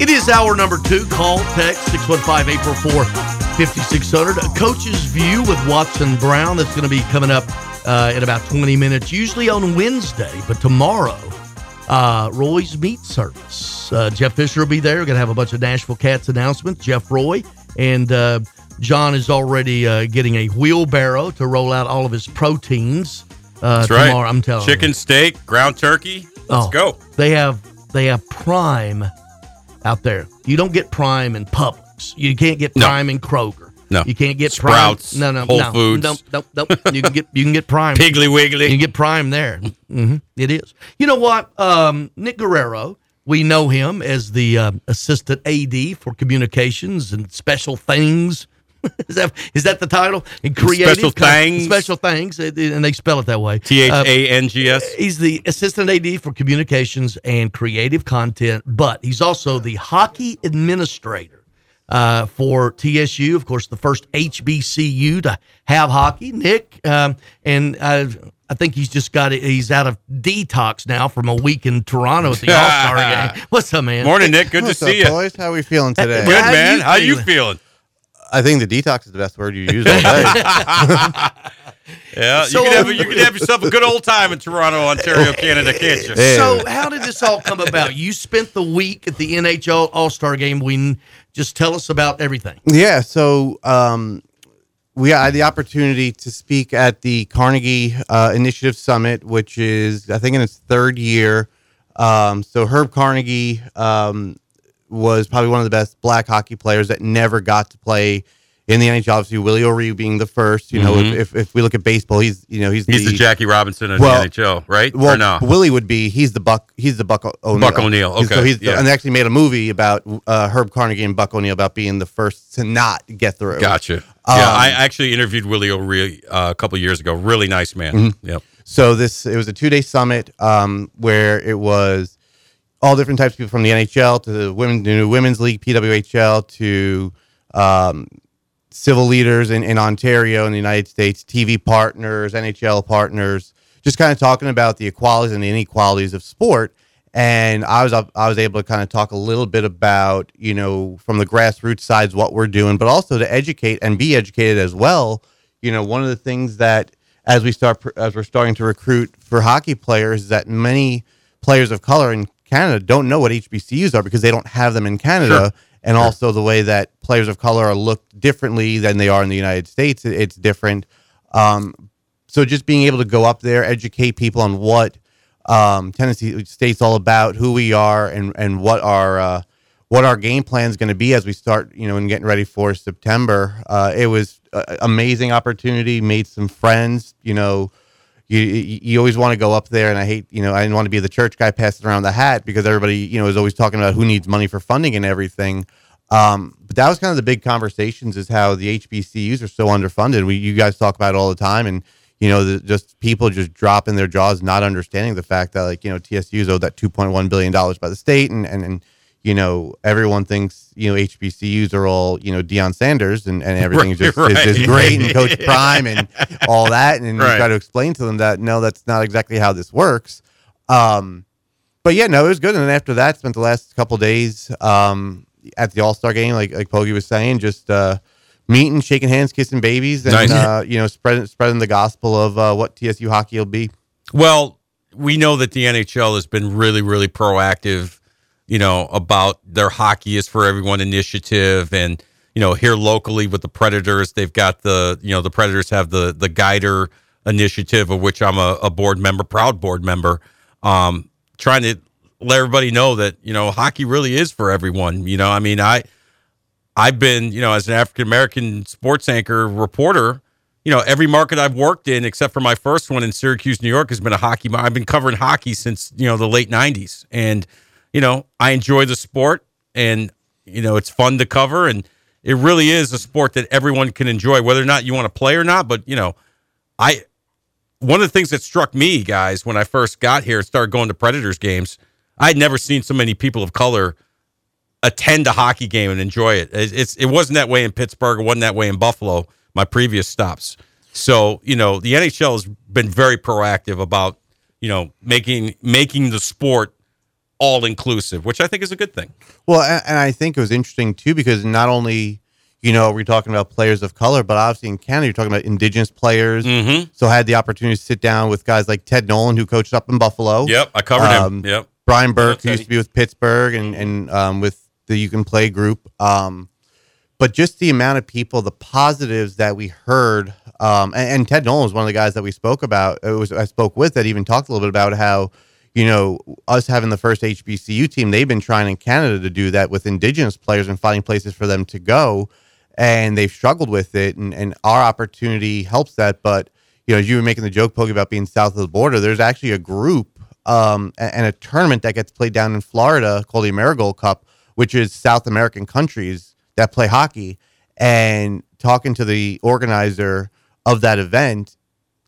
It is hour number two. Call, text 615 844 5600. A coach's view with Watson Brown. That's going to be coming up uh, in about 20 minutes, usually on Wednesday, but tomorrow, uh, Roy's Meat Service. Uh, Jeff Fisher will be there. We're going to have a bunch of Nashville Cats announcements. Jeff Roy and uh, Jon is already uh, getting a wheelbarrow to roll out all of his proteins uh, That's right. tomorrow. I'm telling you. Chicken, steak, ground turkey. Let's Oh, go. They have they have Prime out there. You don't get Prime in Publix. You can't get No. Prime in Kroger. No. you can't get Sprouts, Prime. No, no, Whole no, Foods. No, no, no. You can get you can get Prime. Piggly Wiggly. You can get Prime there. hmm It is. You know what? Um, Nick Guerrero. We know him as the uh, assistant AD for communications and special things. is that is that the title? And creative Special things. Special things, and and they spell it that way. T H A N G S. Uh, A N G S. He's the assistant AD for communications and creative content, but he's also the hockey administrator uh, for TSU. Of course, the first HBCU to have hockey. Nick, um, and uh, I think he's just got it. He's out of detox now from a week in Toronto at the All Star game. What's up, man? Morning, Nick. Good What's to see up, you. boys? How are we feeling today? Good, How man. you How you feeling? Feeling? I think the detox is the best word you use all day. Yeah, So- you can have you can have yourself a good old time in Toronto, Ontario, Canada, can't you? So, how did this all come about? You spent the week at the NHL All Star game. We just tell us about everything. Yeah, so um, we had the opportunity to speak at the Carnegie uh, Initiative Summit, which is I think in its third year. Um, so Herb Carnegie um, was probably one of the best black hockey players that never got to play in the NHL. Obviously, Willie O'Ree being the first. You know, Mhm. if, if, we look at baseball, he's you know he's He's the Jackie Robinson of Well- the NHL, right? Well, or no? Willie would be he's the Buck he's the Buck O'Neill. Buck O'Neill, And So okay, he's yeah. and they actually made a movie about uh, Herb Carnegie and Buck O'Neill about being the first to not get through. Gotcha. Um, yeah, I actually interviewed Willie O'Ree uh, a couple years ago. Really nice man. Mhm. Yep. So this it was a two day summit um, where it was all different types of people from the NHL to the women, the new women's league, PWHL to um, civil leaders in, in Ontario in the United States, TV partners, NHL partners, just kind of talking about the equalities and the inequalities of sport. And I was I was able to kind of talk a little bit about you know from the grassroots sides what we're doing, but also to educate and be educated as well. You know, one of the things that as we start as we're starting to recruit for hockey players is that many players of color in Canada don't know what HBCUs are because they don't have them in Canada, Sure. and also the way that players of color are looked differently than they are in the United States. It's different. Um, so just being able to go up there, educate people on what um, Tennessee State's all about, who we are, and and what our uh, what our game plan is going to be as we start, you know, and getting ready for September. Uh, it was an amazing opportunity. Made some friends. You know, you you always want to go up there, and I hate, you know, I didn't want to be the church guy passing around the hat because everybody, you know, is always talking about who needs money for funding and everything. Um, but that was kind of the big conversations is how the HBCUs are so underfunded. We you guys talk about it all the time, and you know, the, just people just dropping their jaws, not understanding the fact that like you know TSU is owed that two point one billion dollars by the state, and and and you know, everyone thinks, you know, HBCUs are all, you know, Deion Sanders and, and everything is just Right, is, right. great and Coach Prime and all that. And Right. you try to explain to them that no, that's not exactly how this works. Um, but yeah, no, it was good. And then after that, spent the last couple days um, at the All Star game, like like Pogi was saying, just uh, meeting, shaking hands, kissing babies, and Nice. uh, you know, spreading spreading the gospel of uh, what TSU hockey will be. Well, we know that the NHL has been really, really proactive, you know, about their hockey is for everyone initiative. And, you know, here locally with the Predators, they've got the, you know, the Predators have the, the Guider initiative, of which I'm a, a board member, proud board member, um, trying to let everybody know that, you know, hockey really is for everyone. You know, I mean, I, I've been, you know, as an African American sports anchor reporter, you know, every market I've worked in, except for my first one in Syracuse, New York, has been a hockey. I've been covering hockey since you know the late '90s, and you know, I enjoy the sport, and you know, it's fun to cover, and it really is a sport that everyone can enjoy, whether or not you want to play or not. But you know, I one of the things that struck me, guys, when I first got here and started going to Predators games, I'd never seen so many people of color attend a hockey game and enjoy it. It's, it wasn't that way in Pittsburgh. It wasn't that way in Buffalo. My previous stops. So you know the NHL has been very proactive about you know making making the sport all inclusive, which I think is a good thing. Well, and, and I think it was interesting too because not only you know we're talking about players of color, but obviously in Canada you're talking about Indigenous players. Mm-hmm. So I had the opportunity to sit down with guys like Ted Nolan, who coached up in Buffalo. Yep, I covered him. Yep. Brian Burke, who used to be with Pittsburgh and and um, with the You Can Play group. Um, but just the amount of people, the positives that we heard, um, and, and Ted Nolan was one of the guys that we spoke about. It was I spoke with that even talked a little bit about how you know us having the first HBCU team. They've been trying in Canada to do that with Indigenous players and finding places for them to go, and they've struggled with it. And and our opportunity helps that. But you know, as you were making the joke, Poke, about being south of the border, there's actually a group um, and a tournament that gets played down in Florida called the Amerigol Cup, which is South American countries that play hockey. And talking to the organizer of that event,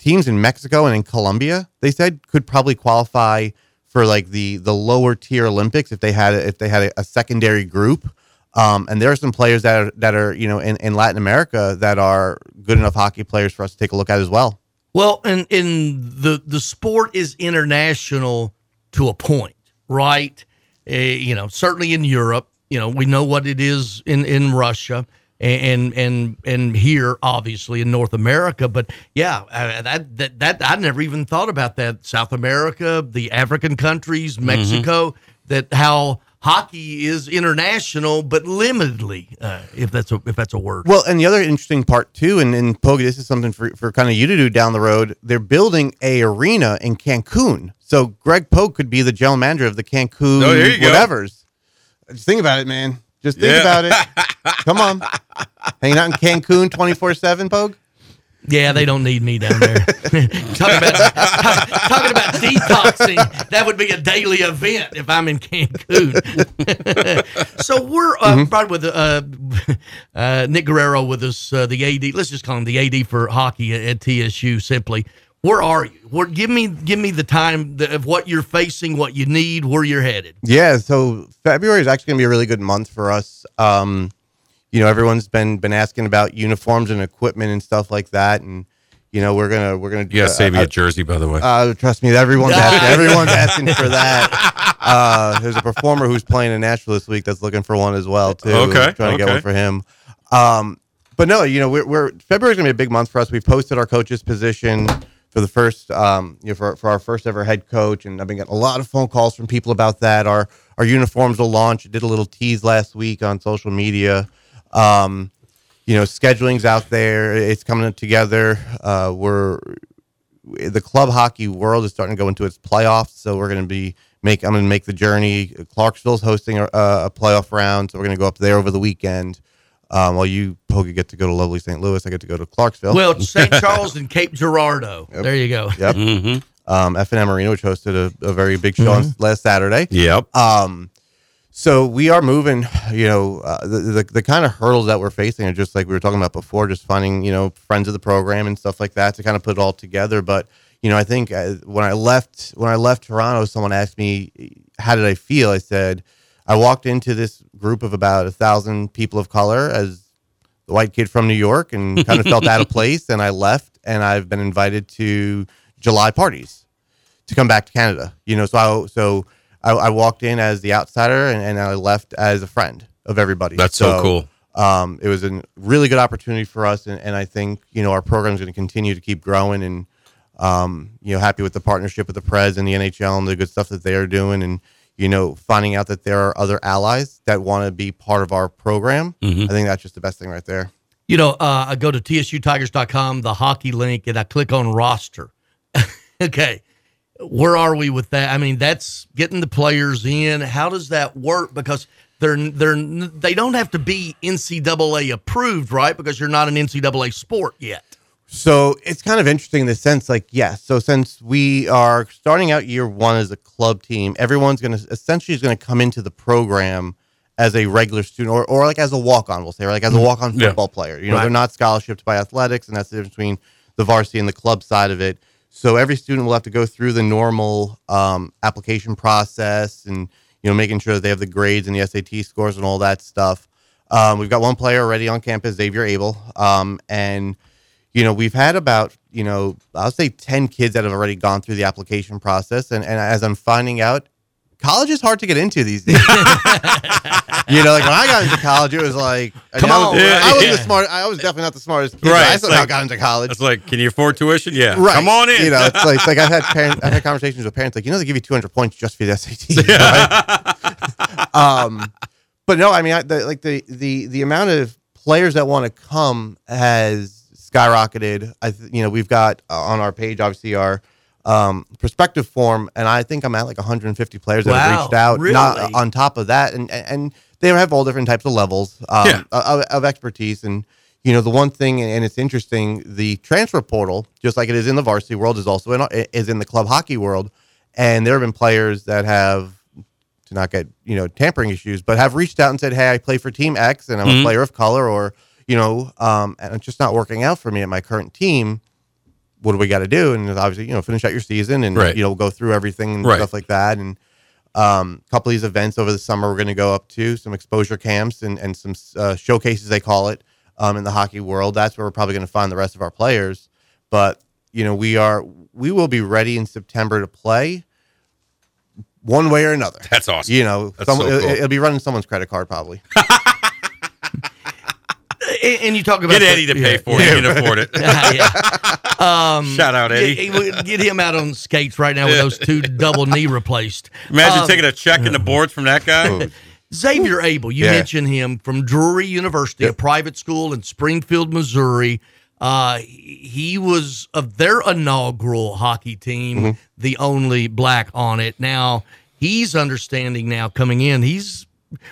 teams in Mexico and in Colombia, they said could probably qualify for like the the lower tier Olympics if they had if they had a, a secondary group. Um, and there are some players that are that are you know in, in Latin America that are good enough hockey players for us to take a look at as well. Well, and in the the sport is international to a point, right? Uh, you know, certainly in Europe, you know, we know what it is in in Russia and and and here obviously in North America, but yeah, uh, that that that I never even thought about that. South America, the African countries, Mexico, that how hockey is international but limitedly, uh, if that's a if that's a word. Well, and the other interesting part too, and, and Pogi, this is something for, for kind of you to do down the road. They're building a arena in Cancun, so Greg Pogue could be the general manager of the Cancun Oh, there you go. whatever's. Just think about it, man. Just think Yeah. about it. Come on, hanging out in Cancun twenty four seven, Pogue. Yeah, they don't need me down there. talking about talking about detoxing, that would be a daily event if I'm in Cancun. so we're uh, Mm-hmm. right with uh, uh, Nick Guerrero with us, uh, the AD. Let's just call him the AD for hockey at, at TSU. Simply, where are you? Where, give me give me the time th- of what you're facing, what you need, where you're headed. Yeah, so February is actually going to be a really good month for us. Um, you know, everyone's been been asking about uniforms and equipment and stuff like that, and you know, we're gonna we're gonna You gotta uh, save me uh, a jersey, by the way. Uh, trust me, everyone's asking, everyone's asking for that. Uh, there's a performer who's playing in Nashville this week that's looking for one as well too. Okay, I'm trying to get one for him. Um, but no, you know, we're, we're February's gonna be a big month for us. We've posted our coach's position for the first, um, you know, for, for our first ever head coach, and I've been getting a lot of phone calls from people about that. Our our uniforms will launch. Did a little tease last week on social media. Um, you know, scheduling's out there. It's coming together. Uh, we're the club hockey world is starting to go into its playoffs, so we're going to be make. I'm going to make the journey. Clarksville's hosting a, a playoff round, so we're going to go up there over the weekend. Um, while you, Poga, get to go to lovely St. Louis, I get to go to Clarksville. Well, it's St. Charles and Cape Girardeau. There you go. Yep. Um, F&M Arena, which hosted a, a very big show on Mhm. last Saturday. Yep. Um, so we are moving, you know, uh, the, the, the kind of hurdles that we're facing are just like we were talking about before, just finding, you know, friends of the program and stuff like that to kind of put it all together. But, you know, I think uh, when I left, when I left Toronto, someone asked me, how did I feel? I said, I walked into this group of about a thousand people of color as the white kid from New York and kind of felt out of place. And I left and I've been invited to July parties to come back to Canada. You know, so I, so I, I walked in as the outsider and, and I left as a friend of everybody. That's so cool. Um, it was a really good opportunity for us. And, and I think, you know, our program is going to continue to keep growing and, um, you know, happy with the partnership with the Preds and the NHL and the good stuff that they are doing. And, you know, finding out that there are other allies that want to be part of our program. Mm-hmm. I think that's just the best thing right there. You know, uh, I go to tsutigers.com, the hockey link, and I click on roster. okay. Where are we with that? I mean, that's getting the players in. How does that work? Because they're they're they don't have to be NCAA approved, right? Because you're not an NCAA sport yet. So it's kind of interesting in the sense, like, yes. So since we are starting out year one as a club team, everyone's going to essentially is going to come into the program as a regular student or, or like as a walk on, we'll say, or like as a walk on Yeah. football player. You know, Right. they're not scholarshiped by athletics, and that's the difference between the varsity and the club side of it. So every student will have to go through the normal um, application process and, you know, making sure that they have the grades and the SAT scores and all that stuff. Um, we've got one player already on campus, Xavier Abel. Um, and, you know, we've had about, you know, I'll say 10 kids that have already gone through the application process. And, and as I'm finding out, college is hard to get into these days. you know, like when I got into college, it was like, I, Come I was, on. Yeah, I was yeah. the smart, I was definitely not the smartest kid. Right, I somehow like- got into college. It's like, can you afford tuition? Yeah. Right. Come on in. You know, it's like, it's like I've had parent, I've had conversations with parents like, you know, they give you 200 points just for the SAT. right? um, but no, I mean, I, the, like the, the, the amount of players that want to come has skyrocketed. I, th- you know, we've got uh, on our page, obviously our, um, prospective form. And I think I'm at like 150 players that have reached out not really? on top of that. And, and they have all different types of levels, um, Yeah. of, of expertise. And, you know, the one thing, and it's interesting, the transfer portal, just like it is in the varsity world, is also in is in the club hockey world, and there have been players that have to not get you know tampering issues, but have reached out and said, "Hey, I play for Team X, and I'm Mhm. a player of color, or you know, um, and it's just not working out for me at my current team. What do we got to do?" And obviously, you know, finish out your season and Right. you know go through everything and Right. stuff like that, and um, a couple of these events over the summer we're going to go up to some exposure camps and, and some uh, showcases they call it um, in the hockey world that's where we're probably going to find the rest of our players but you know we are we will be ready in september to play one way or another That's awesome. you know some, so it, cool. it'll be running someone's credit card probably And, and you talk about Get the- Eddie to pay yeah. for it. He can afford it. Yeah. Um, Shout out, Eddie. Get, get- get him out on skates right now with those two double knee replaced. Imagine Um, taking a check in the boards from that guy. Xavier Abel, you Yeah. mentioned him from Drury University, a private school in Springfield, Missouri. Uh, he was of their inaugural hockey team, Mm-hmm. the only black on it. Now he's understanding now coming in. He's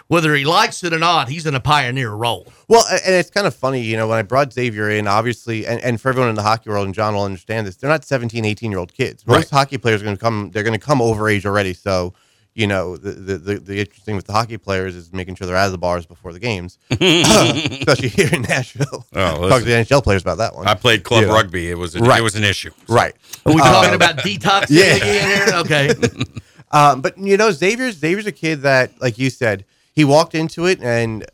whether he likes it or not, he's in a pioneer role. Well, and it's kind of funny, you know, when I brought Xavier in, obviously, and, and for everyone in the hockey world, and Jon will understand this, they're not 17, 18 year old kids. Most Right. hockey players are going to come, they're going to come over age already. So, you know, the, the, the, the interesting thing with the hockey players is making sure they're out of the bars before the games, especially here in Nashville. Oh, Talk to the NHL players about that one. I played club Yeah. rugby. It was a, Right. it was an issue. Right. Are we Um, talking about detoxing yeah. again here? Okay. Um, but you know, Xavier's Xavier's a kid that, like you said, he walked into it, and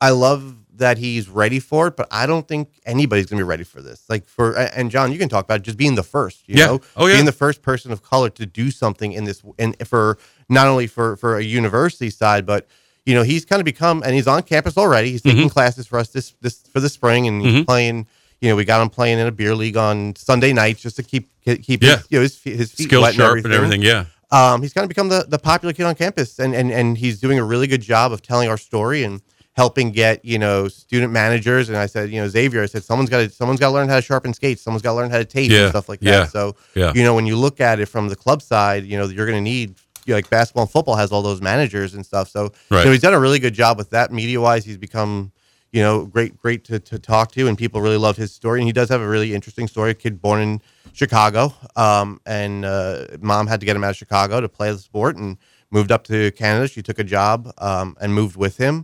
I love that he's ready for it. But I don't think anybody's gonna be ready for this. Like for and Jon, you can talk about just being the first. You Yeah. know, Oh, yeah. being the first person of color to do something in this, and for not only for for a university side, but you know, he's kind of become, and he's on campus already. He's taking Mhm. classes for us this this for the spring, and he's Mhm. playing. You know, we got him playing in a beer league on Sunday nights just to keep keep Yeah. his, you know, his, his feet Skills wet sharp and everything, yeah. Um, he's kind of become the, the popular kid on campus and, and and he's doing a really good job of telling our story and helping get you know student managers. And I said you know Xavier I said someone's got to someone's got to learn how to sharpen skates. Someone's got to learn how to tape Yeah, and stuff like yeah, that. So yeah. you know when you look at it from the club side you know you're going to need you know, like basketball and football has all those managers and stuff. So Right. know, he's done a really good job with that. Media wise he's become you know great great to, to talk to and people really love his story and he does have a really interesting story a kid born in Chicago um, and uh, mom had to get him out of Chicago to play the sport and moved up to Canada she took a job um, and moved with him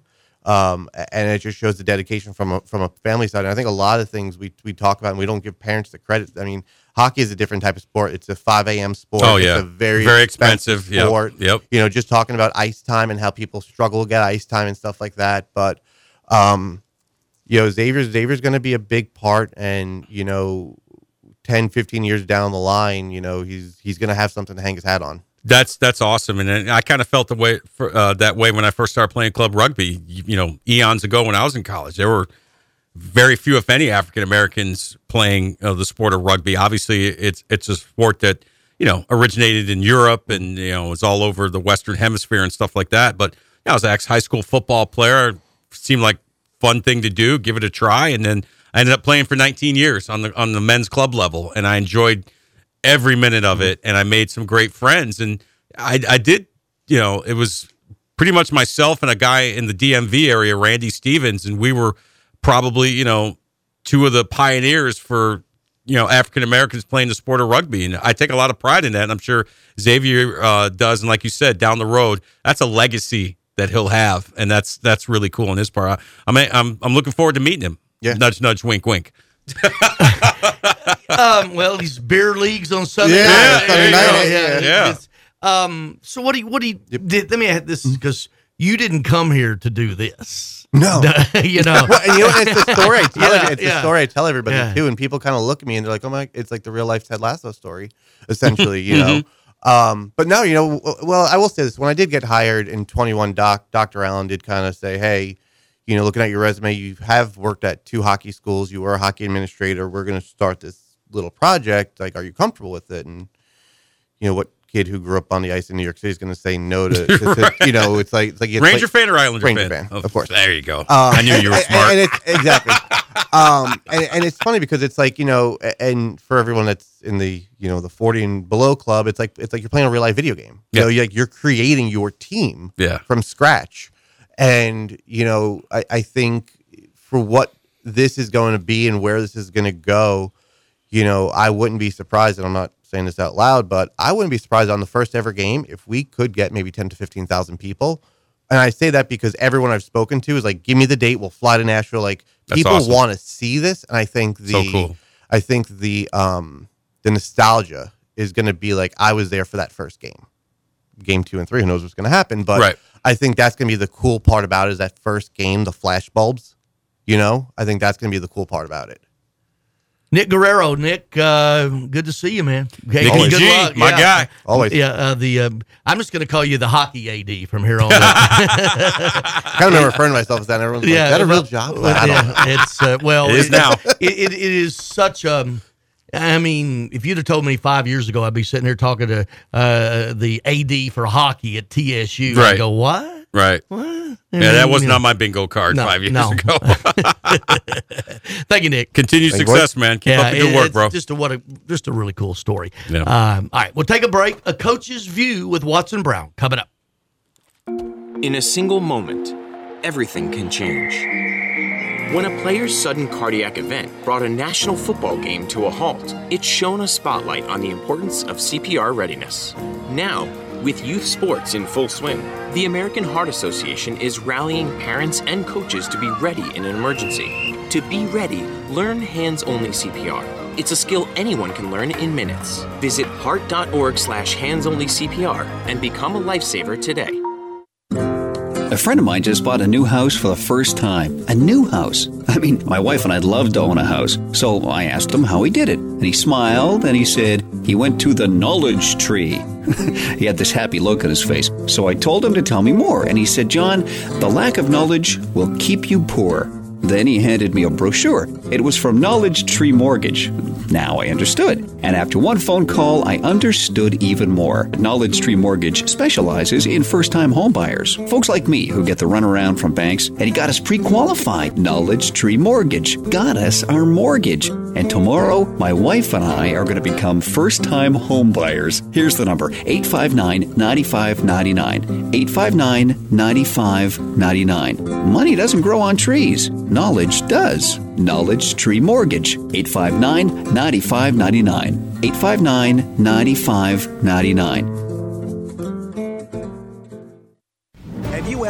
Um, and it just shows the dedication from a, from a family side. And I think a lot of things we we talk about and we don't give parents the credit. I mean, hockey is a different type of sport. It's a 5 a.m. sport. Oh, It's yeah. a very Very expensive. Yep. sport. Yep. You know, just talking about ice time and how people struggle to get ice time and stuff like that. But um, you know, Xavier's Xavier's going to be a big part, and you know, 10, 15 years down the line, you know, he's he's going to have something to hang his hat on. That's that's awesome, and, I kind of felt the way uh, that way when I first started playing club rugby. You, you know, eons ago when I was in college, there were very few, if any, African Americans playing uh, the sport of rugby. Obviously, it's it's a sport that you know originated in Europe and you know is all over the Western Hemisphere and stuff like that. But you know, I was an ex high school football player. Seemed like fun thing to do. Give it a try, and then I ended up playing for 19 years on the on the men's club level, and I enjoyed every minute of it and I made some great friends and I I did you know it was pretty much myself and a guy in the DMV area Randy Stevens and we were probably you know two of the pioneers for you know African Americans playing the sport of rugby and I take a lot of pride in that and I'm sure Xavier uh, does and like you said down the road that's a legacy that he'll have and that's that's really cool on his part I, I'm I'm I'm looking forward to meeting him yeah nudge nudge wink wink um, well, these beer leagues on Sunday Yeah, night. Sunday you night, know, yeah. Yeah. it's- Um, so what do you, what do you, did, let me add this because you didn't come here to do this. No. you know, well, and you know, it's the story I tell. Yeah, it's the story I tell everybody Yeah. too, and people kind of look at me and they're like, "Oh my!" It's like the real life Ted Lasso story, essentially. You Mm-hmm. know. Um, but no, you know, well, I will say this: when I did get hired in 21, Doc Dr. Allen did kind of say, "Hey, you know, looking at your resume, you have worked at two hockey schools. You were a hockey administrator. We're going to start this little project. Like, are you comfortable with it?" And you know, what kid who grew up on the ice in New York City is going to say no to, to- to- you know, it's like it's like it's Ranger like- fan or Islander Ranger fan? fan, Oh, of course. there you go. Um, I knew you were and- smart. And it's exactly. Um, and, and it's funny because it's like you know, and for everyone that's in the you know the forty and below club, it's like it's like you're playing a real life video game. You Yeah. know, you're, like you're creating your team Yeah. from scratch, and you know, I, I think for what this is going to be and where this is going to go, you know, I wouldn't be surprised, and I'm not saying this out loud, but I wouldn't be surprised on the first ever game if we could get maybe ten to fifteen thousand people. And I say that because everyone I've spoken to is like, "Give me the date, we'll fly to Nashville." Like That's people awesome. want to see this, and I think the So cool. I think the um the nostalgia is going to be like I was there for that first game, game two and three. Who knows what's going to happen? But Right. I think that's going to be the cool part about it is that first game, the flash bulbs. You know, I think that's going to be the cool part about it. Nick Guerrero, Nick, uh, good to see you, man. Okay, Nicky good G, luck. my Yeah. guy. Always. Yeah, uh, the uh, I'm just going to call you the hockey AD from here on. out. I kind of remember referring to myself as that. and Everyone's like, that a real job?" well, I don't yeah, it's uh, well, It is now. It, it, it is such a. I mean, if you'd have told me five years ago, I'd be sitting here talking to uh, the AD for hockey at TSU. Right. I go, what? Right. What? Yeah, that was not my bingo card No, five years no. ago. Thank you, Nick. Continued Thank you, success, man. Keep up the good it- work, bro. Just a what a just a really cool story. Yeah. Um, all right, we'll take a break. A coach's view with Watson Brown coming up. In a single moment, everything can change. When a player's sudden cardiac event brought a national football game to a halt, it shone a spotlight on the importance of CPR readiness. Now, with youth sports in full swing, the American Heart Association is rallying parents and coaches to be ready in an emergency. To be ready, learn hands only CPR. It's a skill anyone can learn in minutes. Visit heart.org slash hands only CPR and become a lifesaver today. A friend of mine just bought a new house for the first time. A new house. I mean, my wife and I'd love to own a house. So I asked him how he did it. And he smiled and he said he went to the knowledge tree. he had this happy look on his face. So I told him to tell me more. And he said, John, the lack of knowledge will keep you poor. Then he handed me a brochure. It was from Knowledge Tree Mortgage. Now I understood. And after one phone call, I understood even more. Knowledge Tree Mortgage specializes in first time homebuyers, folks like me who get the runaround from banks, and he got us pre qualified. Knowledge Tree Mortgage got us our mortgage. And tomorrow, my wife and I are going to become first time homebuyers. Here's the number 859 9599. 859 9599. Money doesn't grow on trees, knowledge does. Knowledge Tree Mortgage. 859 9599. 859 9599.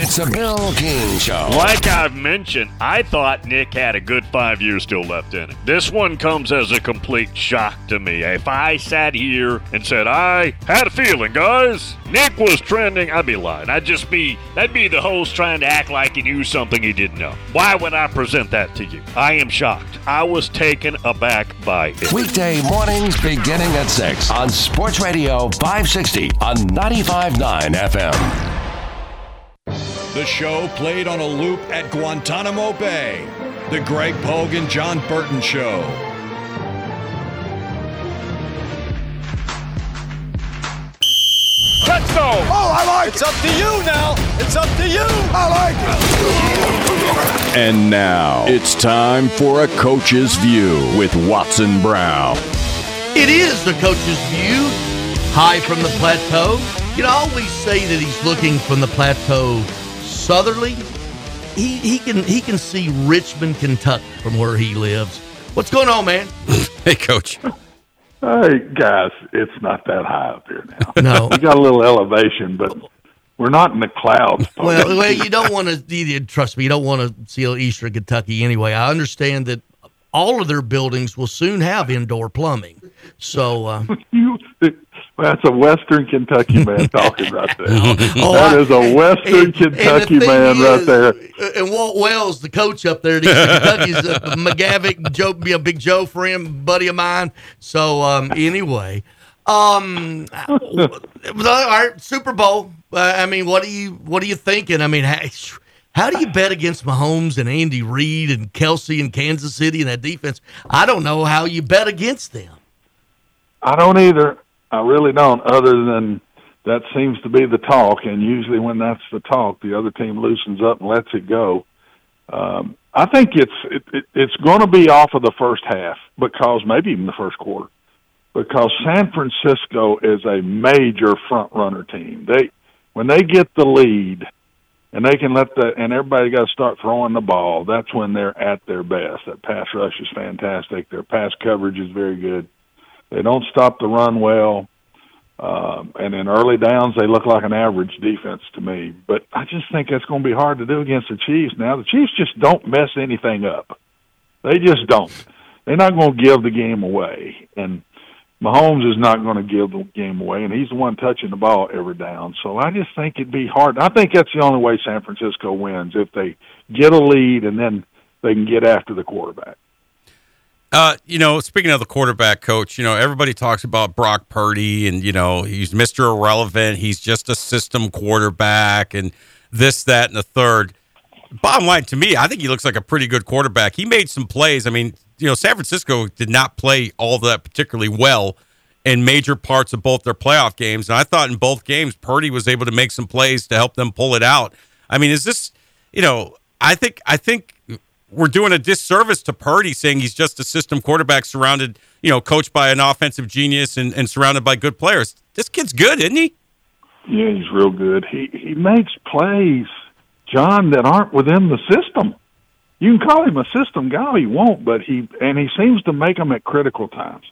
It's a Bill King Show. Like I've mentioned, I thought Nick had a good five years still left in him. This one comes as a complete shock to me. If I sat here and said I had a feeling, guys, Nick was trending, I'd be lying. I'd just be that'd be the host trying to act like he knew something he didn't know. Why would I present that to you? I am shocked. I was taken aback by it. Weekday mornings beginning at 6 on Sports Radio 560 on 95.9 FM. The show played on a loop at Guantanamo Bay. The Greg Pogue and Jon Burton Show. Touchdown! Oh, I like It's up to you now. It's up to you. I like And now it's time for a coach's view with Watson Brown. It is the coach's view, high from the plateau. You know, I always say that he's looking from the plateau southerly. He he can he can see Richmond, Kentucky from where he lives. What's going on, man? hey, coach. Hey guys, it's not that high up here now. No. we got a little elevation, but we're not in the clouds. Well, well, you don't want to. Trust me, you don't want to see Eastern Kentucky anyway. I understand that all of their buildings will soon have indoor plumbing. So uh, you, that's a Western Kentucky man talking right there. Oh, that I- is a Western and- and Kentucky thing man right there. uh, And Walt Wells, the coach up there at Eastern Kentucky, is uh, McGavick, Joe, be a big Joe friend, buddy of mine. So um, anyway, um, all right, Super Bowl. Uh, I mean, what are you what are you thinking? I mean, how, how do you bet against Mahomes and Andy Reid and Kelce and Kansas City and that defense? I don't know how you bet against them. I don't either. I really don't. Other than that seems to be the talk, and usually when that's the talk, the other team loosens up and lets it go. Um, I think it's it, it, it's going to be off of the first half because maybe even the first quarter, because San Francisco is a major front runner team. They when they get the lead and they can let the and everybody got to start throwing the ball. That's when they're at their best. That pass rush is fantastic. Their pass coverage is very good. They don't stop the run well. Um, and in early downs, they look like an average defense to me. But I just think that's going to be hard to do against the Chiefs. Now, the Chiefs just don't mess anything up. They just don't. They're not going to give the game away. And Mahomes is not going to give the game away, and he's the one touching the ball every down. So I just think it'd be hard. I think that's the only way San Francisco wins if they get a lead and then they can get after the quarterback. Uh, you know, speaking of the quarterback coach, you know, everybody talks about Brock Purdy and, you know, he's Mr. Irrelevant. He's just a system quarterback and this, that, and the third. Bottom line to me, I think he looks like a pretty good quarterback. He made some plays. I mean, you know, San Francisco did not play all that particularly well in major parts of both their playoff games. And I thought in both games, Purdy was able to make some plays to help them pull it out. I mean, is this, you know, I think, I think we're doing a disservice to Purdy saying he's just a system quarterback surrounded, you know, coached by an offensive genius and, and surrounded by good players. This kid's good, isn't he? Yeah, he's real good. He he makes plays Jon, that aren't within the system. You can call him a system guy, he won't, but he and he seems to make them at critical times.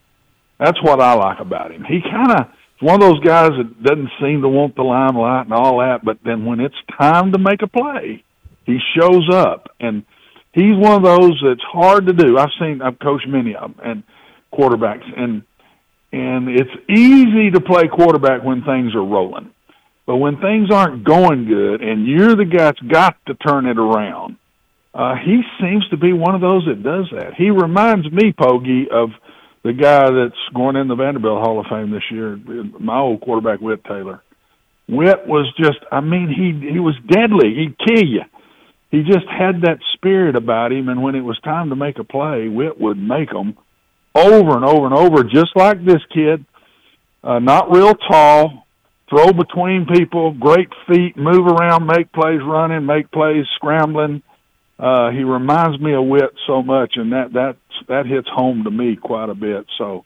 That's what I like about him. He kind of one of those guys that doesn't seem to want the limelight and all that, but then when it's time to make a play, he shows up, and he's one of those that's hard to do. I've seen, I've coached many of them and quarterbacks, and and it's easy to play quarterback when things are rolling. But when things aren't going good and you're the guy that's got to turn it around, uh, he seems to be one of those that does that. He reminds me, Pogie, of the guy that's going in the Vanderbilt Hall of Fame this year, my old quarterback, Whit Taylor. Whit was just, I mean, he he was deadly. He'd kill you. He just had that spirit about him, and when it was time to make a play, Whit would make them over and over and over, just like this kid. Uh, not real tall, throw between people, great feet, move around, make plays running, make plays scrambling. Uh, he reminds me of Whit so much, and that that that hits home to me quite a bit. So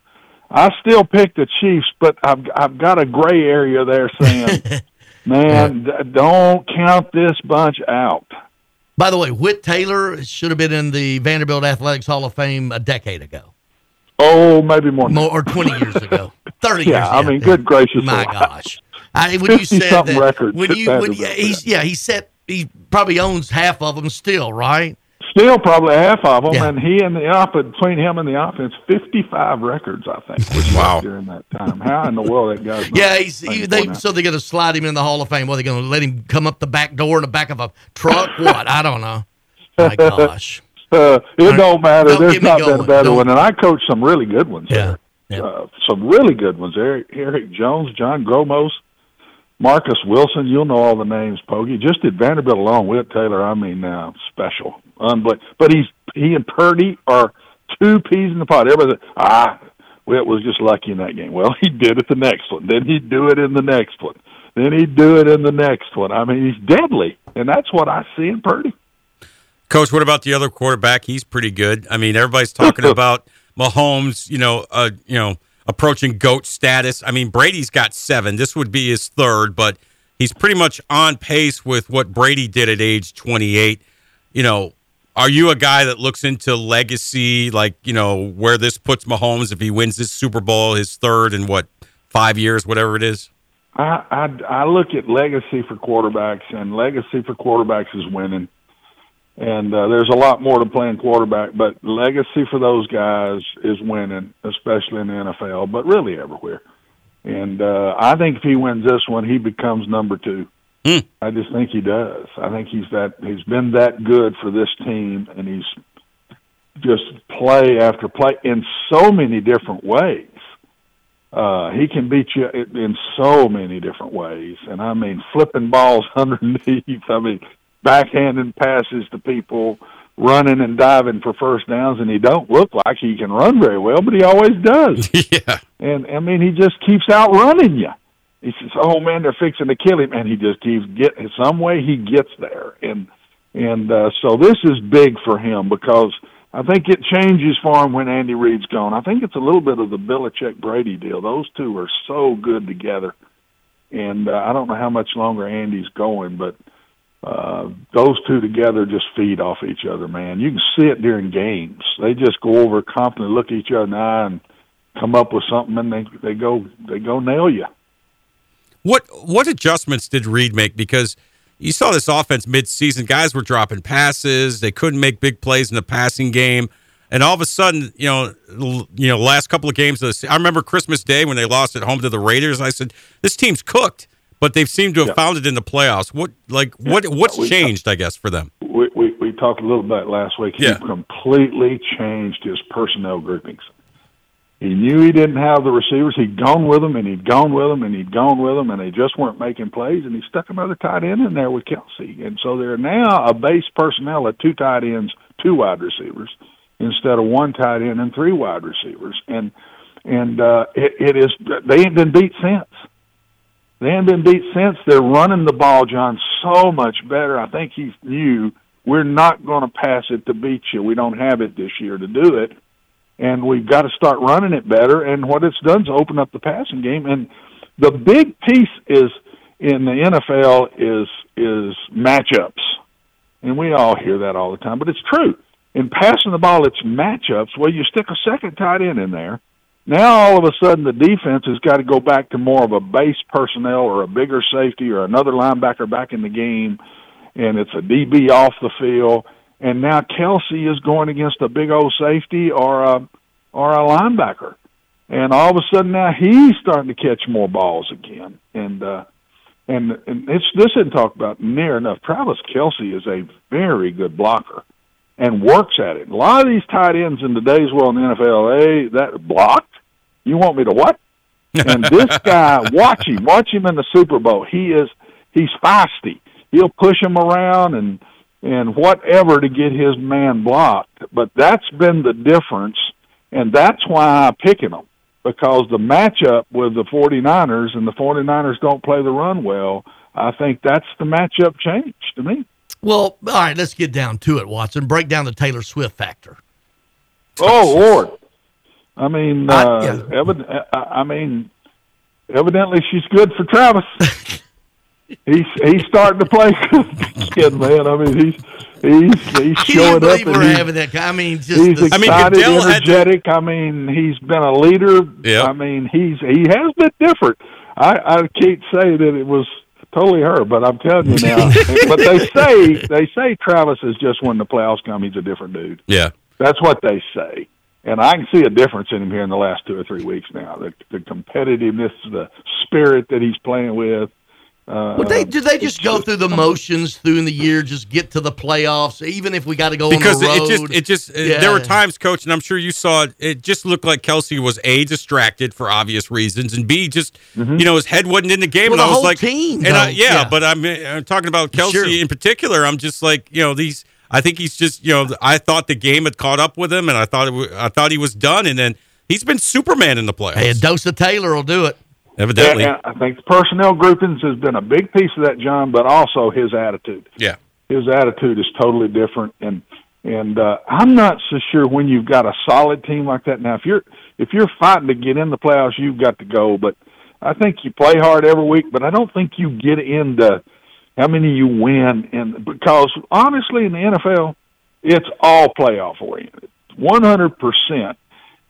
I still pick the Chiefs, but I've I've got a gray area there saying, man, d- don't count this bunch out. By the way, Whit Taylor should have been in the Vanderbilt Athletics Hall of Fame a decade ago. Oh, maybe more, more or twenty years ago, thirty yeah, years. I mean, good gracious, my gosh! I, when you said 50-something that, records when you, when, yeah, he's yeah, he set he probably owns half of them still, right? Still, probably half of them, Yeah. and he and the offense between him and the offense, fifty-five records, I think. Wow. during that time. How in the world that guy? Yeah, he's he, they so they're going to slide him in the Hall of Fame. What are they going to let him come up the back door in the back of a truck? what I don't know. My gosh. Uh, it don't matter. Don't There's not been a going. better Don't- one, and I coached some really good ones. Yeah, there. Uh, some really good ones. Eric, Eric Jones, John Gromos, Marcus Wilson. You'll know all the names, Pogey. Just at Vanderbilt alone, Whit Taylor. I mean, uh, special, unbelievable. But he's he and Purdy are two peas in the pot. Everybody, said, ah, Whit was just lucky in that game. Well, he did it the next one. Then he'd do it in the next one. Then he'd do it in the next one. I mean, he's deadly, and that's what I see in Purdy. Coach, what about the other quarterback? He's pretty good. I mean, everybody's talking about Mahomes, you know, uh, you know, approaching goat status. I mean, Brady's got seven. This would be his third, but he's pretty much on pace with what Brady did at age 28. You know, are you a guy that looks into legacy, like you know, where this puts Mahomes if he wins this Super Bowl, his third in what five years, whatever it is? I, I I look at legacy for quarterbacks, and legacy for quarterbacks is winning. And uh, there's a lot more to playing quarterback, but legacy for those guys is winning, especially in the NFL, but really everywhere. And uh, I think if he wins this one, he becomes number two. I just think he does. I think he's that he's been that good for this team, and he's just play after play in so many different ways. Uh, he can beat you in in so many different ways, and I mean flipping balls underneath. I mean backhanding passes to people, running and diving for first downs, and he don't look like he can run very well, but he always does. yeah, and I mean he just keeps outrunning you. He says, "Oh man, they're fixing to kill him," and he just keeps getting some way he gets there, and and uh, so this is big for him because I think it changes for him when Andy Reid's gone. I think it's a little bit of the Belichick Brady deal. Those two are so good together, and uh, I don't know how much longer Andy's going, but uh, Uh, those two together just feed off each other, man. You can see it during games. They just go over confidently, look at each other in the eye, and come up with something, and they they go they go nail you. What what adjustments did Reid make? Because you saw this offense midseason, guys were dropping passes, they couldn't make big plays in the passing game, and all of a sudden, you know, you know, last couple of games of the I remember Christmas Day when they lost at home to the Raiders. I said, this team's cooked, but they've seemed to have found it in the playoffs. What like what what's changed? I guess for them. We we, we talked a little bit last week. He Yeah. completely changed his personnel groupings. He knew he didn't have the receivers. He'd gone with them, and he'd gone with them, and he'd gone with them, and they just weren't making plays. And he stuck another tight end in there with Kelce, and so they're now a base personnel of two tight ends, two wide receivers, instead of one tight end and three wide receivers. And and uh, it, it is they ain't been beat since. They ain't been beat since. They're running the ball, Jon, so much better. I think he knew we're not going to pass it to beat you. We don't have it this year to do it and we've got to start running it better. And what it's done is open up the passing game. And the big piece is in the NFL is is matchups. and we all hear that all the time, but it's true. In passing the ball, it's matchups. Well, you stick a second tight end in there. Now all of a sudden the defense has got to go back to more of a base personnel or a bigger safety or another linebacker back in the game, and it's a DB off the field. And now Kelce is going against a big old safety or a or a linebacker, and all of a sudden now he's starting to catch more balls again. And uh, and and it's this isn't talked about near enough. Travis Kelce is a very good blocker and works at it. A lot of these tight ends in today's world in the NFL, hey, that blocked. You want me to what? And this guy, watch him, watch him in the Super Bowl. He is he's feisty. He'll push him around and and whatever to get his man blocked. But that's been the difference, and that's why I'm picking him because the matchup with the 49ers and the 49ers don't play the run well. I think that's the matchup change to me. Well, all right, let's get down to it, Watson. Break down the Taylor Swift factor. Oh Lord! I mean, I- uh, yeah. evid- I I mean, evidently she's good for Travis. he's he's starting to play kid, man. I mean, he's he's he's showing up. and we're he's- having that? I mean, just he's the, excited, energetic. I mean, he's been a leader. I mean, he's he has been different. I I can't say that it was totally her, but I'm telling you now. but they say they say Travis is just when the playoffs come, he's a different dude. Yeah. That's what they say. And I can see a difference in him here in the last two or three weeks now. The, the competitiveness, the spirit that he's playing with. Uh, Would they do they just go through the motions through in the year, just get to the playoffs, even if we got to go because on the road? it just it just Yeah. there were times coach and i'm sure you saw it it just looked like Kelce was a distracted for obvious reasons and b just you know his head wasn't in the game Well, and i the was whole like team, and I, yeah, Yeah. but i'm, I'm talking about Kelce Sure. in particular i'm just like you know these i think he's just you know i thought the game had caught up with him and i thought it, wa- i thought he was done and then he's been superman in the playoffs Hey, a dose of Taylor will do it. evidently Yeah, I think the personnel groupings has been a big piece of that, Jon, but also his attitude. yeah His attitude is totally different, and and uh, I'm not so sure when you've got a solid team like that. Now, if you're if you're fighting to get in the playoffs, you've got to go. But I think you play hard every week, but I don't think you get into how many you win, and because honestly, in the NFL, it's all playoff oriented, 100 percent.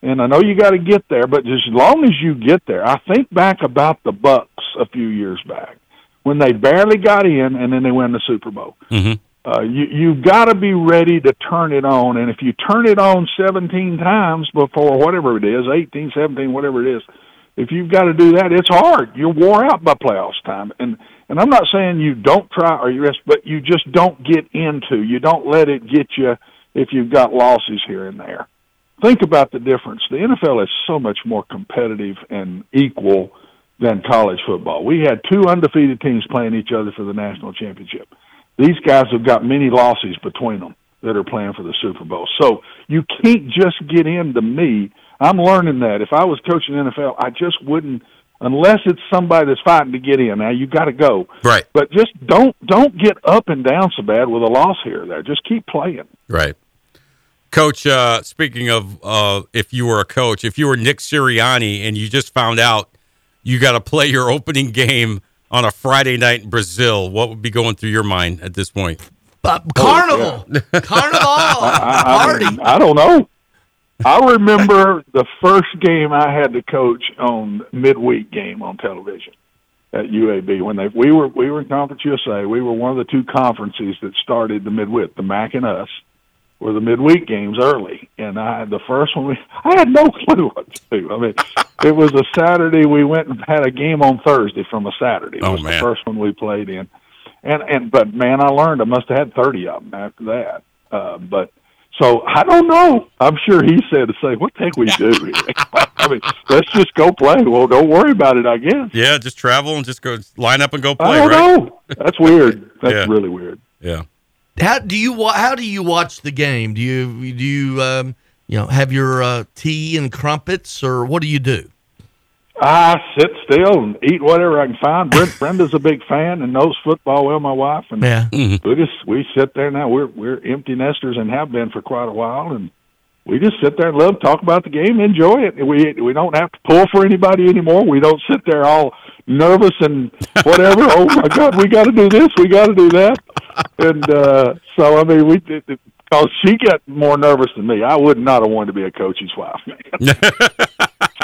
And I know you got to get there, but as long as you get there, I think back about the Bucks a few years back when they barely got in, and then they win the Super Bowl. mm-hmm. Uh, you you've got to be ready to turn it on, and if you turn it on 17 times before whatever it is, 18, 17, whatever it is, if you've got to do that, it's hard. You're wore out by playoffs time, and and I'm not saying you don't try or you rest, but you just don't get into. You don't let it get you if you've got losses here and there. Think about the difference. The NFL is so much more competitive and equal than college football. We had two undefeated teams playing each other for the national championship. These guys have got many losses between them that are playing for the Super Bowl. So you can't just get into me. I'm learning that. If I was coaching NFL, I just wouldn't unless it's somebody that's fighting to get in. Now you got to go. Right. But just don't don't get up and down so bad with a loss here or there. Just keep playing. Right. Coach, uh, speaking of uh, if you were a coach, if you were Nick Sirianni and you just found out you got to play your opening game on a Friday night in Brazil, what would be going through your mind at this point? Carnival, carnival, I, party. I, I don't know. I remember the first game I had to coach on midweek game on television at UAB when they we were we were in Conference USA. We were one of the two conferences that started the midweek. The MAC and us were the midweek games early, and I had the first one. We, I had no clue what to do. I mean, it was a Saturday. We went and had a game on Thursday from a Saturday. It Oh, was the man. first one we played in, and and but man, I learned I must have had thirty of them after that. Uh, but so I don't know. I'm sure he said to say, "What the heck we do?" I mean, let's just go play. Well, don't worry about it. I guess. Yeah, just travel and just go line up and go play. I play, don't right? know. That's weird. That's Yeah. really weird. Yeah. How do you how do you watch the game? Do you do you um, you know have your uh, tea and crumpets or what do you do? I sit still and eat whatever I can find. Brent, Brenda's a big fan and knows football well. My wife and Yeah. we just we sit there now. We're we're empty nesters and have been for quite a while, and we just sit there and love to talk about the game, enjoy it. We we don't have to pull for anybody anymore. We don't sit there all nervous and whatever. oh my God, we got to do this, we got to do that, and uh, so I mean, we because she got more nervous than me. I would not have wanted to be a coach's wife, man.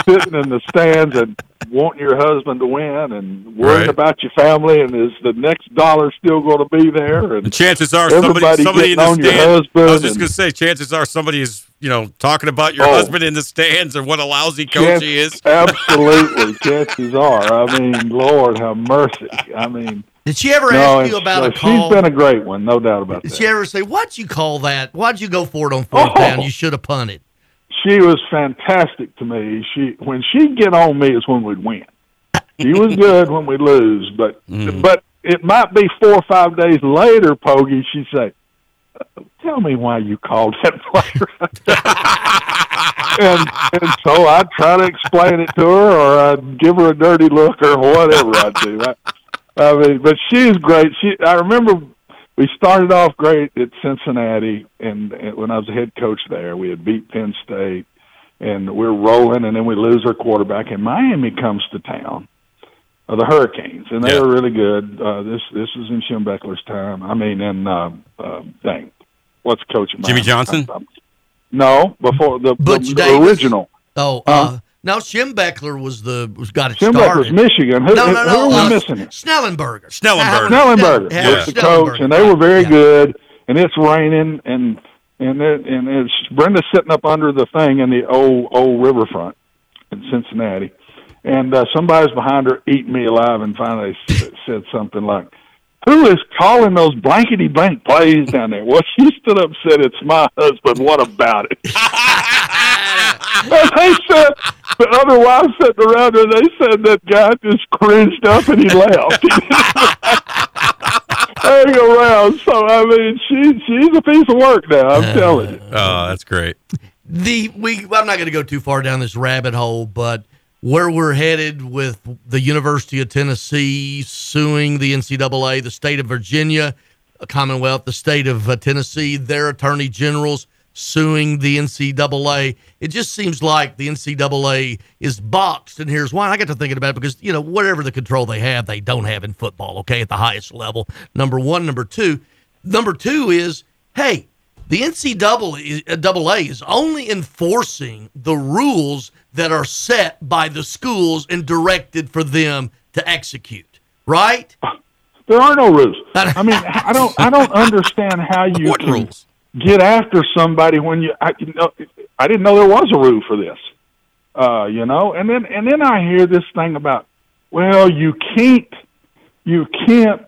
Sitting in the stands and wanting your husband to win and worrying Right. about your family and is the next dollar still going to be there? And And chances are somebody, somebody in the on your stand. husband I was just going to say, chances are somebody is, you know, talking about your Oh. husband in the stands and what a lousy coach Chance- he is. Absolutely, chances are. I mean, Lord have mercy. I mean, Did she ever no, ask you about so a call? She's been a great one, no doubt about Did that. she ever say, "Why'd you call that? Why'd you go for it on fourth Oh. down? You should have punted." She was fantastic to me. She when she'd get on me is when we'd win. She was good when we lose, but Mm. but it might be four or five days later, Pogie. She'd say, "Uh, "Tell me why you called that player." and and so I'd try to explain it to her, or I'd give her a dirty look, or whatever I'd do. I, I mean, but she's great. She, I remember we started off great at Cincinnati, and, and when I was a head coach there, we had beat Penn State, and we're rolling, and then we lose our quarterback, and Miami comes to town. Uh, the Hurricanes, and they Yeah. were really good. Uh, this this is in Schembechler's time. I mean, in uh, uh, dang, what's coach? Jimmy Johnson? No, before the, Butch the Davis? original. Oh, uh, now Schembechler was the was got it Schembechler's started. Michigan. Who, no, no, no. who are we uh, missing? It? Schnellenberger. Schnellenberger. Schnellenberger Yeah, was the Schnellenberger. coach, and they were very good. And it's raining, and and it, and it's Brenda's sitting up under the thing in the old old riverfront in Cincinnati, and uh, somebody's behind her eating me alive, and finally said something like. Who is calling those blankety blank plays down there? Well, she stood up and said, It's my husband. What about it? and they said, the other wives sitting around her, they said that guy just cringed up and he left. Hang around. So, I mean, she, she's a piece of work now, I'm telling you. Oh, that's great. the we I'm not going to go too far down this rabbit hole, but where we're headed with the University of Tennessee suing the NCAA, the state of Virginia, Commonwealth, the state of uh, Tennessee, their attorney generals suing the NCAA. It just seems like the NCAA is boxed, and here's why. I got to thinking about it because you know whatever the control they have, they don't have in football. Okay, at the highest level. Number one, number two, number two is hey, the NCAA is- A uh, is only enforcing the rules that are set by the schools and directed for them to execute. Right? There are no rules. I mean, I don't, I don't understand how you What can rules? Get after somebody when you, I, you know, I didn't know there was a rule for this. Uh, you know, and then, and then I hear this thing about, well, you can't, you can't.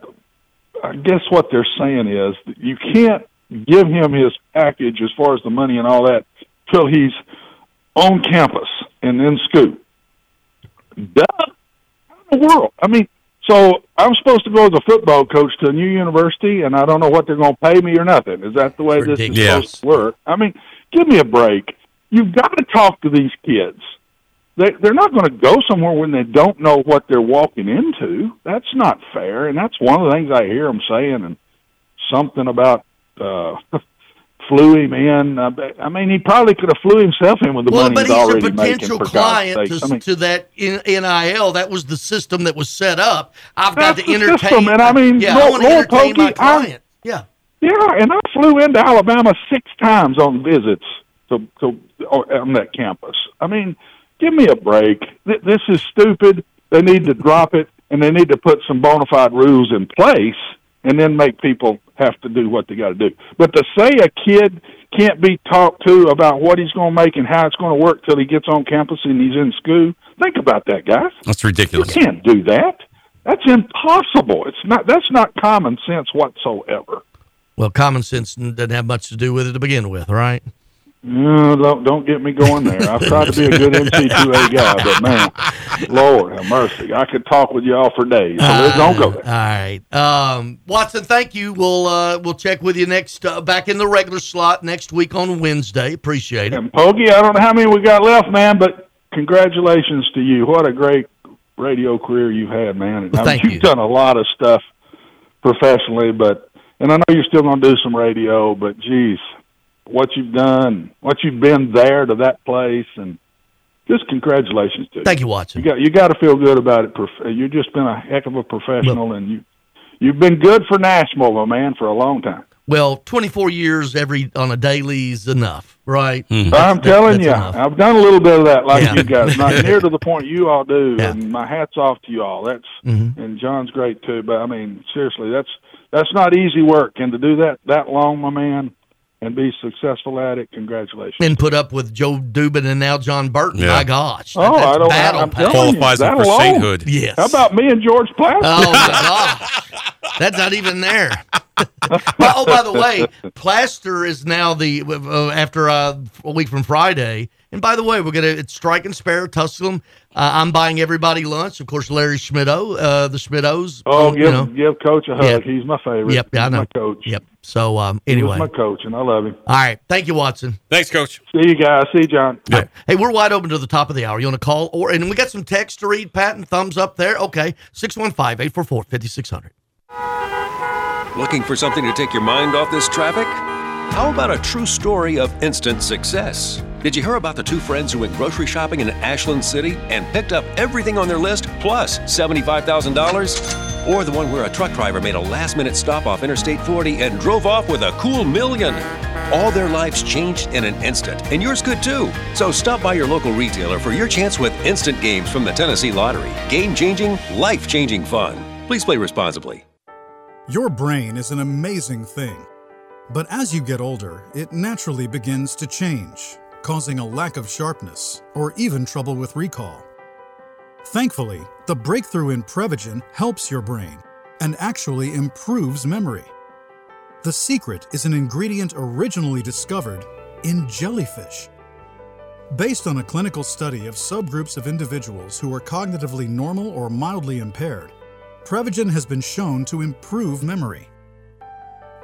I guess what they're saying is that you can't give him his package as far as the money and all that till he's on campus and in school. Duh. How in the world? I mean, so I'm supposed to go as a football coach to a new university, and I don't know what they're going to pay me or nothing. Is that the way this is Ridiculous. supposed to work? I mean, give me a break. You've got to talk to these kids. They, they're not going to go somewhere when they don't know what they're walking into. That's not fair, and that's one of the things I hear them saying. And something about uh, flew him in. I, I mean, he probably could have flew himself in with the well, money but he's he's a already making. potential For God's client to, I mean, to that in- NIL. That was the system that was set up. I've got to the entertain. system, and I mean, yeah, Lord- I want to Lord entertain my Pokey, I- yeah. Yeah, and I flew into Alabama six times on visits to to on that campus. I mean, give me a break. This is stupid. They need to drop it, and they need to put some bona fide rules in place, and then make people have to do what they got to do. But to say a kid can't be talked to about what he's going to make and how it's going to work till he gets on campus and he's in school, think about that, guys. That's ridiculous. You can't do that. That's impossible. It's not. That's not common sense whatsoever. Well, common sense doesn't have much to do with it to begin with, right? No, don't don't get me going there. I've tried to be a good NC2A guy, but man, Lord have mercy, I could talk with y'all for days. So let's don't go there. All right, um, Watson. Thank you. We'll uh, we'll check with you next uh, back in the regular slot next week on Wednesday. Appreciate it. And Pokey, I don't know how many we got left, man, but congratulations to you. What a great radio career you've had, man. And Well, I mean, thank you've you. done a lot of stuff professionally, but and I know you're still going to do some radio, but geez, what you've done, what you've been there to that place, and just congratulations to you. Thank you, Watson. You got you got to feel good about it. prof- You've just been a heck of a professional, and you you've been good for Nashville, my man, for a long time. Well, 24 years every on a daily is enough, right? I'm That- telling that's you, enough. I've done a little bit of that, like Yeah. you guys. Not near to the point you all do, Yeah. and my hats off to you all. That's Mhm. and Jon's great too. But I mean, seriously, that's that's not easy work, and to do that that long, my man, and be successful at it, congratulations. And put up with Joe Dubin and now Jon Burton. Yeah. My gosh. Oh, that's I don't. battle I'm pack. telling you, that alone- Yes. How about me and George Plaster? Oh, my gosh. That's not even there. Well, oh, by the way, Plaster is now the uh, after uh, a week from Friday. And by the way, we're gonna it's Strike and Spare Tusculum. Uh, I'm buying everybody lunch. Of course, Larry Schmittou, uh, the Schmittous. Oh, um, give you know. give Coach a hug. Yeah. He's my favorite. Yep, I know. My coach. Yep. So um, He was anyway, my coach, and I love him. all right. Thank you, Watson. Thanks, Coach. See you guys. See you, Jon. All right. Hey, we're wide open to the top of the hour. You want to call? or And we got some text to read, Pat, and thumbs up there. Okay. 615 844 5600. Looking for something to take your mind off this traffic? How about a true story of instant success? Did you hear about the two friends who went grocery shopping in Ashland City and picked up everything on their list plus $75,000? Or the one where a truck driver made a last minute stop off Interstate 40 and drove off with a cool million? All their lives changed in an instant, and yours could too. So stop by your local retailer for your chance with instant games from the Tennessee Lottery. Game changing, life changing fun. Please play responsibly. Your brain is an amazing thing. But as you get older, it naturally begins to change, causing a lack of sharpness or even trouble with recall. Thankfully, the breakthrough in Prevagen helps your brain and actually improves memory. The secret is an ingredient originally discovered in jellyfish. Based on a clinical study of subgroups of individuals who are cognitively normal or mildly impaired, Prevagen has been shown to improve memory.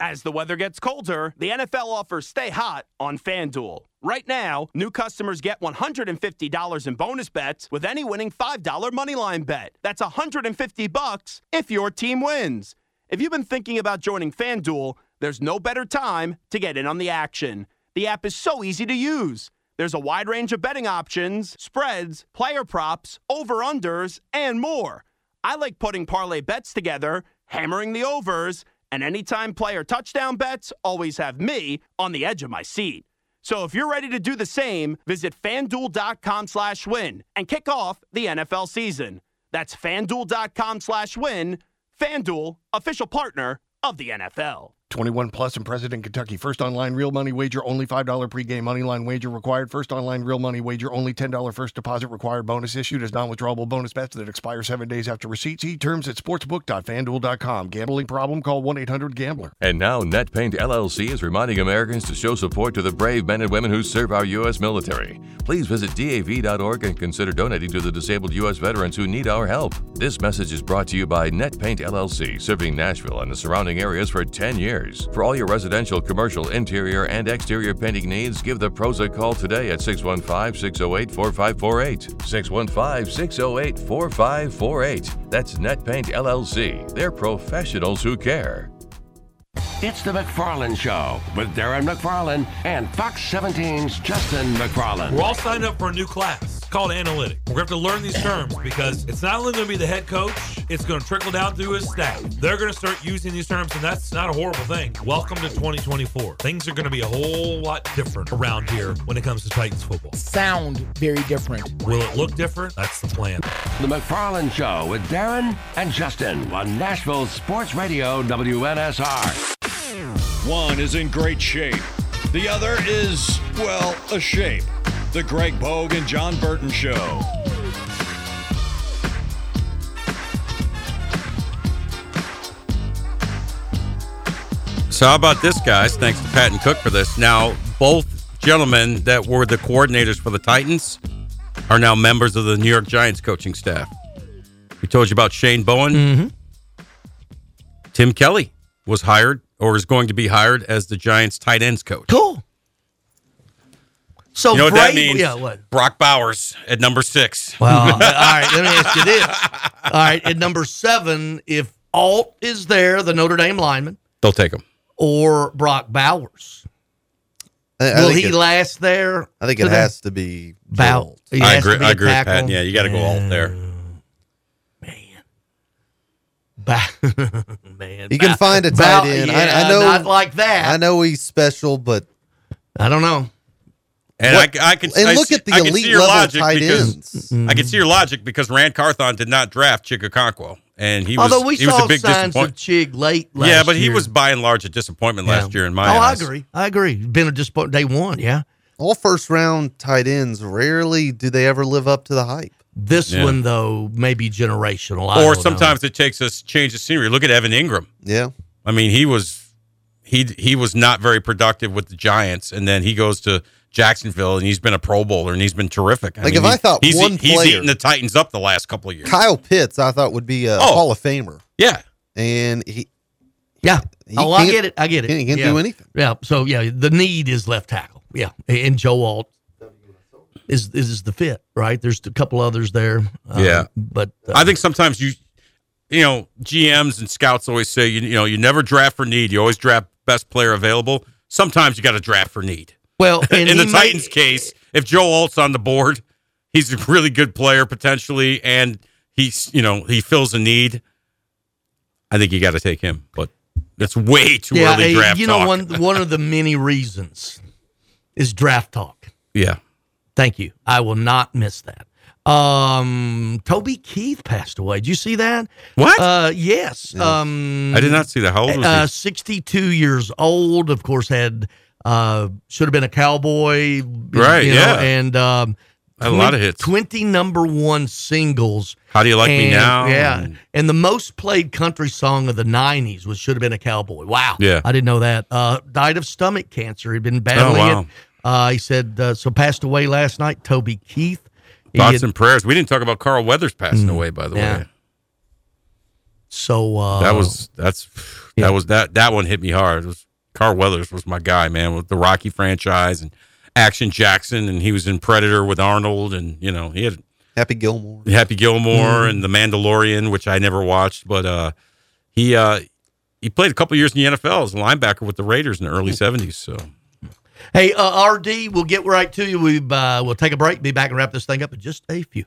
As the weather gets colder, the NFL offers Stay Hot on FanDuel. Right now, new customers get $150 in bonus bets with any winning $5 moneyline bet. That's 150 bucks if your team wins. If you've been thinking about joining FanDuel, there's no better time to get in on the action. The app is so easy to use. There's a wide range of betting options, spreads, player props, over-unders, and more. I like putting parlay bets together, hammering the overs, and anytime player touchdown bets always have me on the edge of my seat. So if you're ready to do the same, visit fanduel.com slash win and kick off the NFL season. That's fanduel.com slash win. Fanduel, official partner of the NFL. 21 plus and present in Kentucky. First online real money wager, only $5 pregame money line wager required. First online real money wager, only $10 first deposit required. Bonus issued as non withdrawable bonus bets that expire seven days after receipt. See terms at sportsbook.fanduel.com. Gambling problem? Call 1 800 Gambler. And now, NetPaint LLC is reminding Americans to show support to the brave men and women who serve our U.S. military. Please visit DAV.org and consider donating to the disabled U.S. veterans who need our help. This message is brought to you by NetPaint LLC, serving Nashville and the surrounding areas for 10 years. For all your residential, commercial, interior, and exterior painting needs, give the pros a call today at 615 608 4548. 615 608 4548. That's NetPaint LLC. They're professionals who care. It's the McFarland Show with Darren McFarland and Fox 17's Justin McFarland. We're all signed up for a new class called analytic. We're going to have to learn these terms because it's not only going to be the head coach, it's going to trickle down through his staff. They're going to start using these terms, and that's not a horrible thing. Welcome to 2024. Things are going to be a whole lot different around here when it comes to Titans football. Sound very different. Will it look different? That's the plan. The McFarland Show with Darren and Justin on Nashville Sports Radio WNSR. One is in great shape. The other is, well, a shape. The Greg Pogue and Jon Burton Show. So how about this, guys? Thanks to Pat and Cook for this. Now, both gentlemen that were the coordinators for the Titans are now members of the New York Giants coaching staff. We told you about Shane Bowen. Mm-hmm. Tim Kelly was hired or is going to be hired as the Giants tight ends coach. Cool. So you know what that means? Yeah, what? Brock Bowers at number six. Well, all right. Let me ask you this. All right, at number seven, if Alt is there, the Notre Dame lineman, They'll take him. or Brock Bowers, I- I will he it- last there? I think it today? has to be Bow. I agree. be I a agree with Pat. Yeah, you got to go alt there. Ba- man, you can Bow- find a Bow- tight end. Yeah, I, I know not like that. I know he's special, but I don't know. And What- I, I can and I look see- at the I elite level logic tight because ends. I can see your logic because Ran Carthon did not draft Chig Okonkwo, and he was Although we he was a big signs of disappointment. Chig late last Yeah, but he was by and large a disappointment last year in my oh, eyes. I agree. I agree. Been a disappointment day one. Yeah. all first round tight ends rarely do they ever live up to the hype. This Yeah. one though may be generational. I Or don't know. sometimes it takes us change the scenery. Look at Evan Engram. Yeah. I mean, he was he he was not very productive with the Giants, and then he goes to Jacksonville, and he's been a Pro Bowler, and he's been terrific. Like, mean, if I thought he's, one he's player- eaten the Titans up the last couple of years. Kyle Pitts, I thought would be a Oh. Hall of Famer, Yeah, and he Yeah. He oh, I get it. I get it. he can't yeah. do anything. Yeah. So yeah, the need is left tackle. Yeah, and Joe Alt is is the fit right. There's a couple others there. Uh, Yeah. but uh, I think sometimes you, you know, GMs and scouts always say you, you know you never draft for need. You always draft best player available. Sometimes you got to draft for need. Well, in the he may- Titans case, if Joe Alt's on the board, he's a really good player potentially, and he's you know he fills a need. I think you got to take him, but that's way too yeah, early draft you know talk. one one of the many reasons is draft talk. yeah, Thank you. I will not miss that. Um, Toby Keith passed away. Did you see that? What? Uh, yes. Um, I did not see that. How old was uh, he? 62 years old. Of course, had uh, should have been a cowboy. Right, you know, yeah. and um, Had a lot of hits. 20 number one singles. How do you like me now? Yeah. And- And the most played country song of the 90s was Should Have Been a Cowboy. Wow. Yeah. I didn't know that. Uh, died of stomach cancer. He'd been battling wow. it. Uh, he said, uh, so passed away last night, Toby Keith. Thoughts had- and prayers. We didn't talk about Carl Weathers passing away, by the Mm. yeah. way. so uh, That was that's that was that that one hit me hard. It was Carl Weathers was my guy, man, with the Rocky franchise and Action Jackson, and he was in Predator with Arnold, and you know he had Happy Gilmore. Happy Gilmore Mm. and The Mandalorian, which I never watched, but uh, he uh, he played a couple years in the NFL as a linebacker with the Raiders in the early seventies. So Hey, uh, RD, we'll get right to you. We uh, we'll take a break, be back and wrap this thing up in just a few.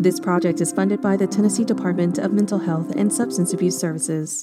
This project is funded by the Tennessee Department of Mental Health and Substance Abuse Services.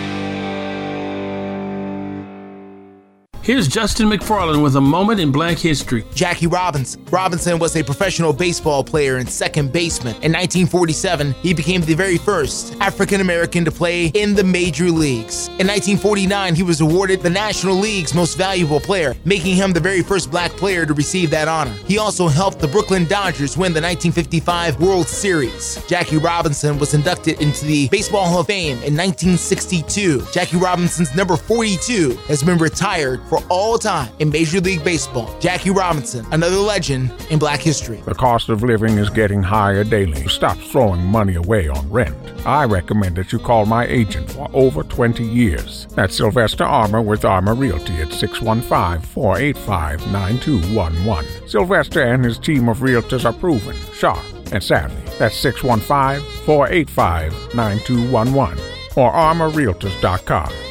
Here's Justin McFarland with a moment in black history. Jackie Robinson. Robinson was a professional baseball player and second baseman. In 1947, he became the very first African American to play in the major leagues. In 1949, he was awarded the National League's most valuable player, making him the very first black player to receive that honor. He also helped the Brooklyn Dodgers win the 1955 World Series. Jackie Robinson was inducted into the Baseball Hall of Fame in 1962. Jackie Robinson's number 42 has been retired for all time in Major League Baseball. Jackie Robinson, another legend in black history. The cost of living is getting higher daily. Stop throwing money away on rent. I recommend that you call my agent for over 20 years. That's Sylvester Armour with Armour Realty at 615 485 9211. Sylvester and his team of realtors are proven, sharp, and savvy. That's 615 485 9211 or armorrealtors.com.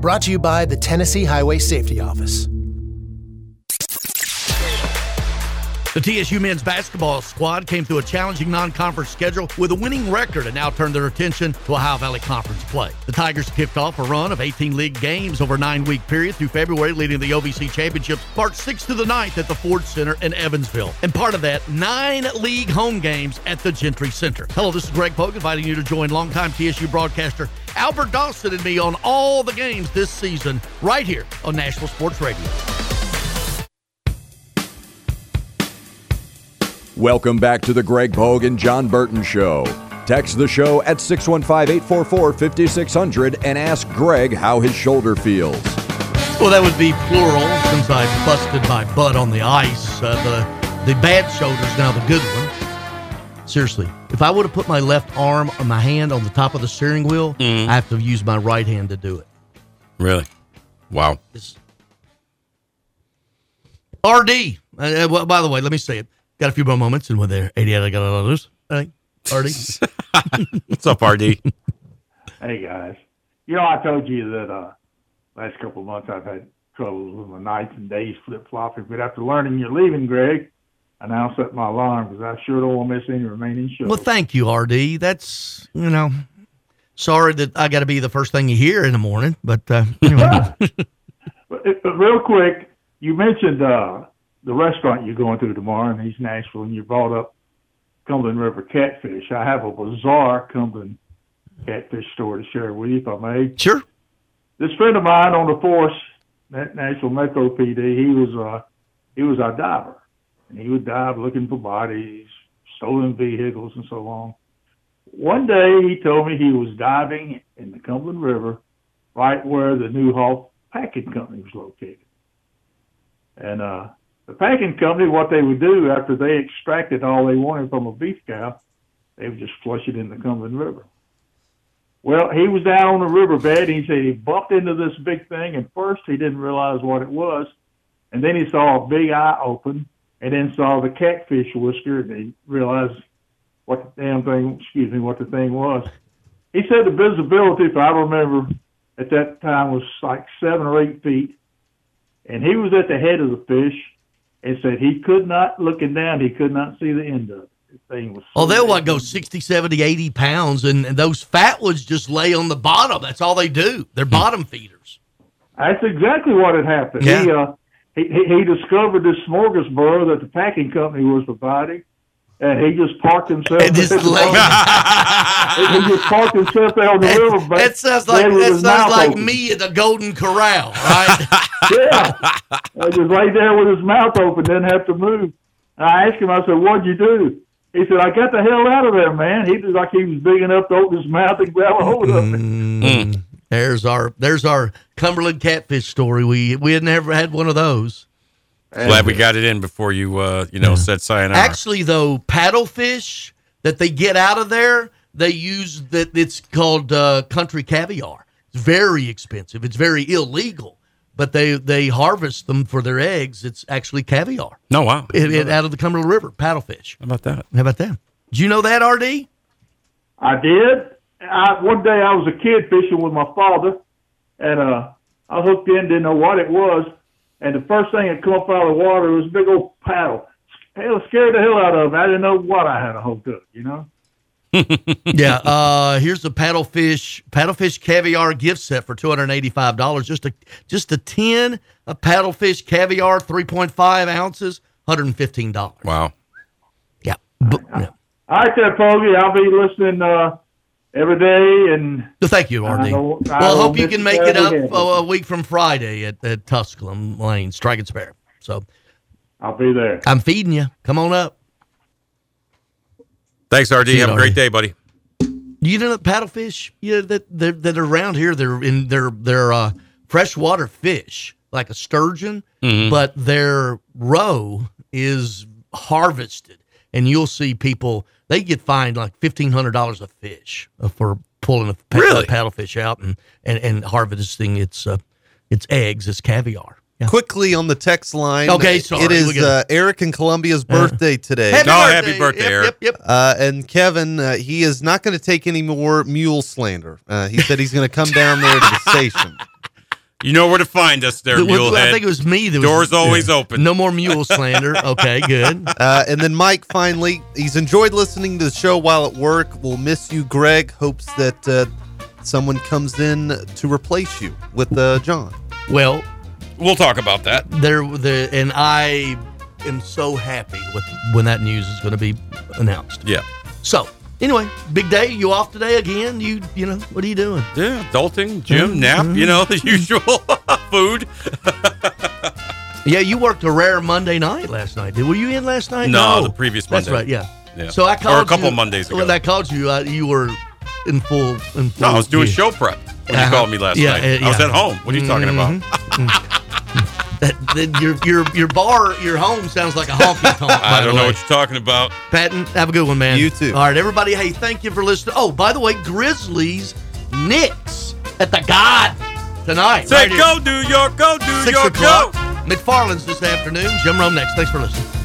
Brought to you by the Tennessee Highway Safety Office. The TSU men's basketball squad came through a challenging non conference schedule with a winning record and now turned their attention to Ohio Valley Conference play. The Tigers kicked off a run of 18 league games over a nine week period through February, leading the OVC Championships March 6th to the 9th at the Ford Center in Evansville. And part of that, nine league home games at the Gentry Center. Hello, this is Greg Pogue inviting you to join longtime TSU broadcaster Albert Dawson and me on all the games this season right here on National Sports Radio. Welcome back to the Greg Pogue and Jon Burton Show. Text the show at 615 844 5600 and ask Greg how his shoulder feels. Well, that would be plural since I busted my butt on the ice. Uh, the, the bad shoulder's now the good one. Seriously, if I would have put my left arm or my hand on the top of the steering wheel, I have to use my right hand to do it. Really? Wow. RD. Uh, well, by the way, let me say it. Got a few more moments, and with there, 88, I got a lot of news. Hey, RD. What's up, RD? Hey guys, you know I told you that uh last couple of months I've had troubles with my nights and days flip flopping, but after learning you're leaving, Greg, I now set my alarm because I sure don't want to miss any remaining shows. Well, thank you, RD. That's, you know, sorry that I got to be the first thing you hear in the morning, but uh, anyway. But, but real quick, you mentioned uh the restaurant you're going to tomorrow in East Nashville, and you brought up Cumberland River catfish. I have a bizarre Cumberland catfish story to share with you, if I may. Sure. This friend of mine on the force, Na- Nashville Metro PD, he was a he was our diver, and he would dive looking for bodies, stolen vehicles, and so on. One day, he told me he was diving in the Cumberland River, right where the Neuhoff Packing Company was located. And uh, the packing company, what they would do after they extracted all they wanted from a beef cow, they would just flush it in the Cumberland River. Well, he was down on the riverbed. And he said he bumped into this big thing, and first he didn't realize what it was, and then he saw a big eye open, and then saw the catfish whisker, and he realized what the damn thing, excuse me, what the thing was. He said the visibility, if I remember, at that time was like seven or eight feet, and he was at the head of the fish, and said he could not, looking down, he could not see the end of it. The thing was Oh, they'll what go 60, 70, 80 pounds, and, and those fat ones just lay on the bottom. That's all they do. They're bottom feeders. That's exactly what had happened. Yeah. He, uh, he he he discovered this smorgasbord that the packing company was providing, and he just parked himself. he just parked himself there on the river. bank, That sounds like there with that his sounds mouth like open. me at the Golden Corral, right? yeah, I just laid there with his mouth open, didn't have to move. And I asked him, I said, "What'd you do?" He said, "I got the hell out of there, man." He was like he was big enough to open his mouth and grab a hold of me. Mm. There's our there's our Cumberland catfish story. We we had never had one of those. Glad we got it in before you, uh, you know, said sayonara. Actually, though, paddlefish that they get out of there, they use that. It's called uh, country caviar. It's very expensive. It's very illegal. but they they harvest them for their eggs. It's actually caviar. No, wow. It, it- out of the Cumberland River, paddlefish. How about that? How about that? Do you know that, RD? I did. I, one day I was a kid fishing with my father, and uh, I hooked in, didn't know what it was, and the first thing that come up out of the water was a big old paddle. Hell, scared the hell out of me. I didn't know what I had to hook up, you know. yeah. Uh, here's the paddlefish paddlefish caviar gift set for two hundred eighty five dollars. Just a just a tin of paddlefish caviar, three point five ounces, hundred and fifteen dollars. Wow. Yeah. But, yeah. All right, there, Fogey. I'll be listening uh, every day, and Well, Thank you, RD. I know- I well, I hope you can make it up every day. a week from Friday at, at Tusculum Lane, Strike and Spare. So I'll be there. I'm feeding you. Come on up. Thanks, RD. You, Have a great RD. day, buddy. You know paddlefish? Yeah, that that that are around here. They're in they're they're uh, freshwater fish like a sturgeon, Mhm. but their roe is harvested, and you'll see people they get fined like fifteen hundred dollars a fish uh, for pulling a pa- Really? paddlefish out and and and harvesting its uh, its eggs, its caviar. Yeah. Quickly on the text line. Okay, sorry, It we is gotta- uh, Eric and Columbia's birthday today. Happy Oh, happy birthday. birthday, Yep, Eric. yep, yep. Uh, and Kevin, uh, he is not going to take any more mule slander. Uh, he said he's going to come down there to the station. You know where to find us there, Well, Mulehead. I think it was me that was Doors always yeah. open. No more mule slander. Okay, good. Uh, and then Mike finally, he's enjoyed listening to the show while at work. We'll miss you, Greg. Hopes that uh, someone comes in to replace you with uh, Jon. Well, we'll talk about that. There, the and I am so happy with when that news is going to be announced. Yeah. So anyway, big day. You off today again? You you know what are you doing? Yeah, adulting, gym, Mhm, nap, you know, the usual food. Yeah, you worked a rare Monday night last night. Did were you in last night? No, the previous Monday. That's right. Yeah. Yeah. So I called Or a couple you- Mondays ago. When I called you, uh, you were in full. In full No, I was doing show prep when Uh-huh. you called me last Yeah, night. uh, I was at home. What are you talking about? That- that your your your bar, your home sounds like a honky tonk. I don't know what you're talking about. Patton, have a good one, man. You too. All right, everybody. Hey, thank you for listening. Oh, by the way, Grizzlies, Knicks at the God tonight. Say right go, New York, go, New Six York, o'clock. go. McFarland's this afternoon. Jim Rome next. Thanks for listening.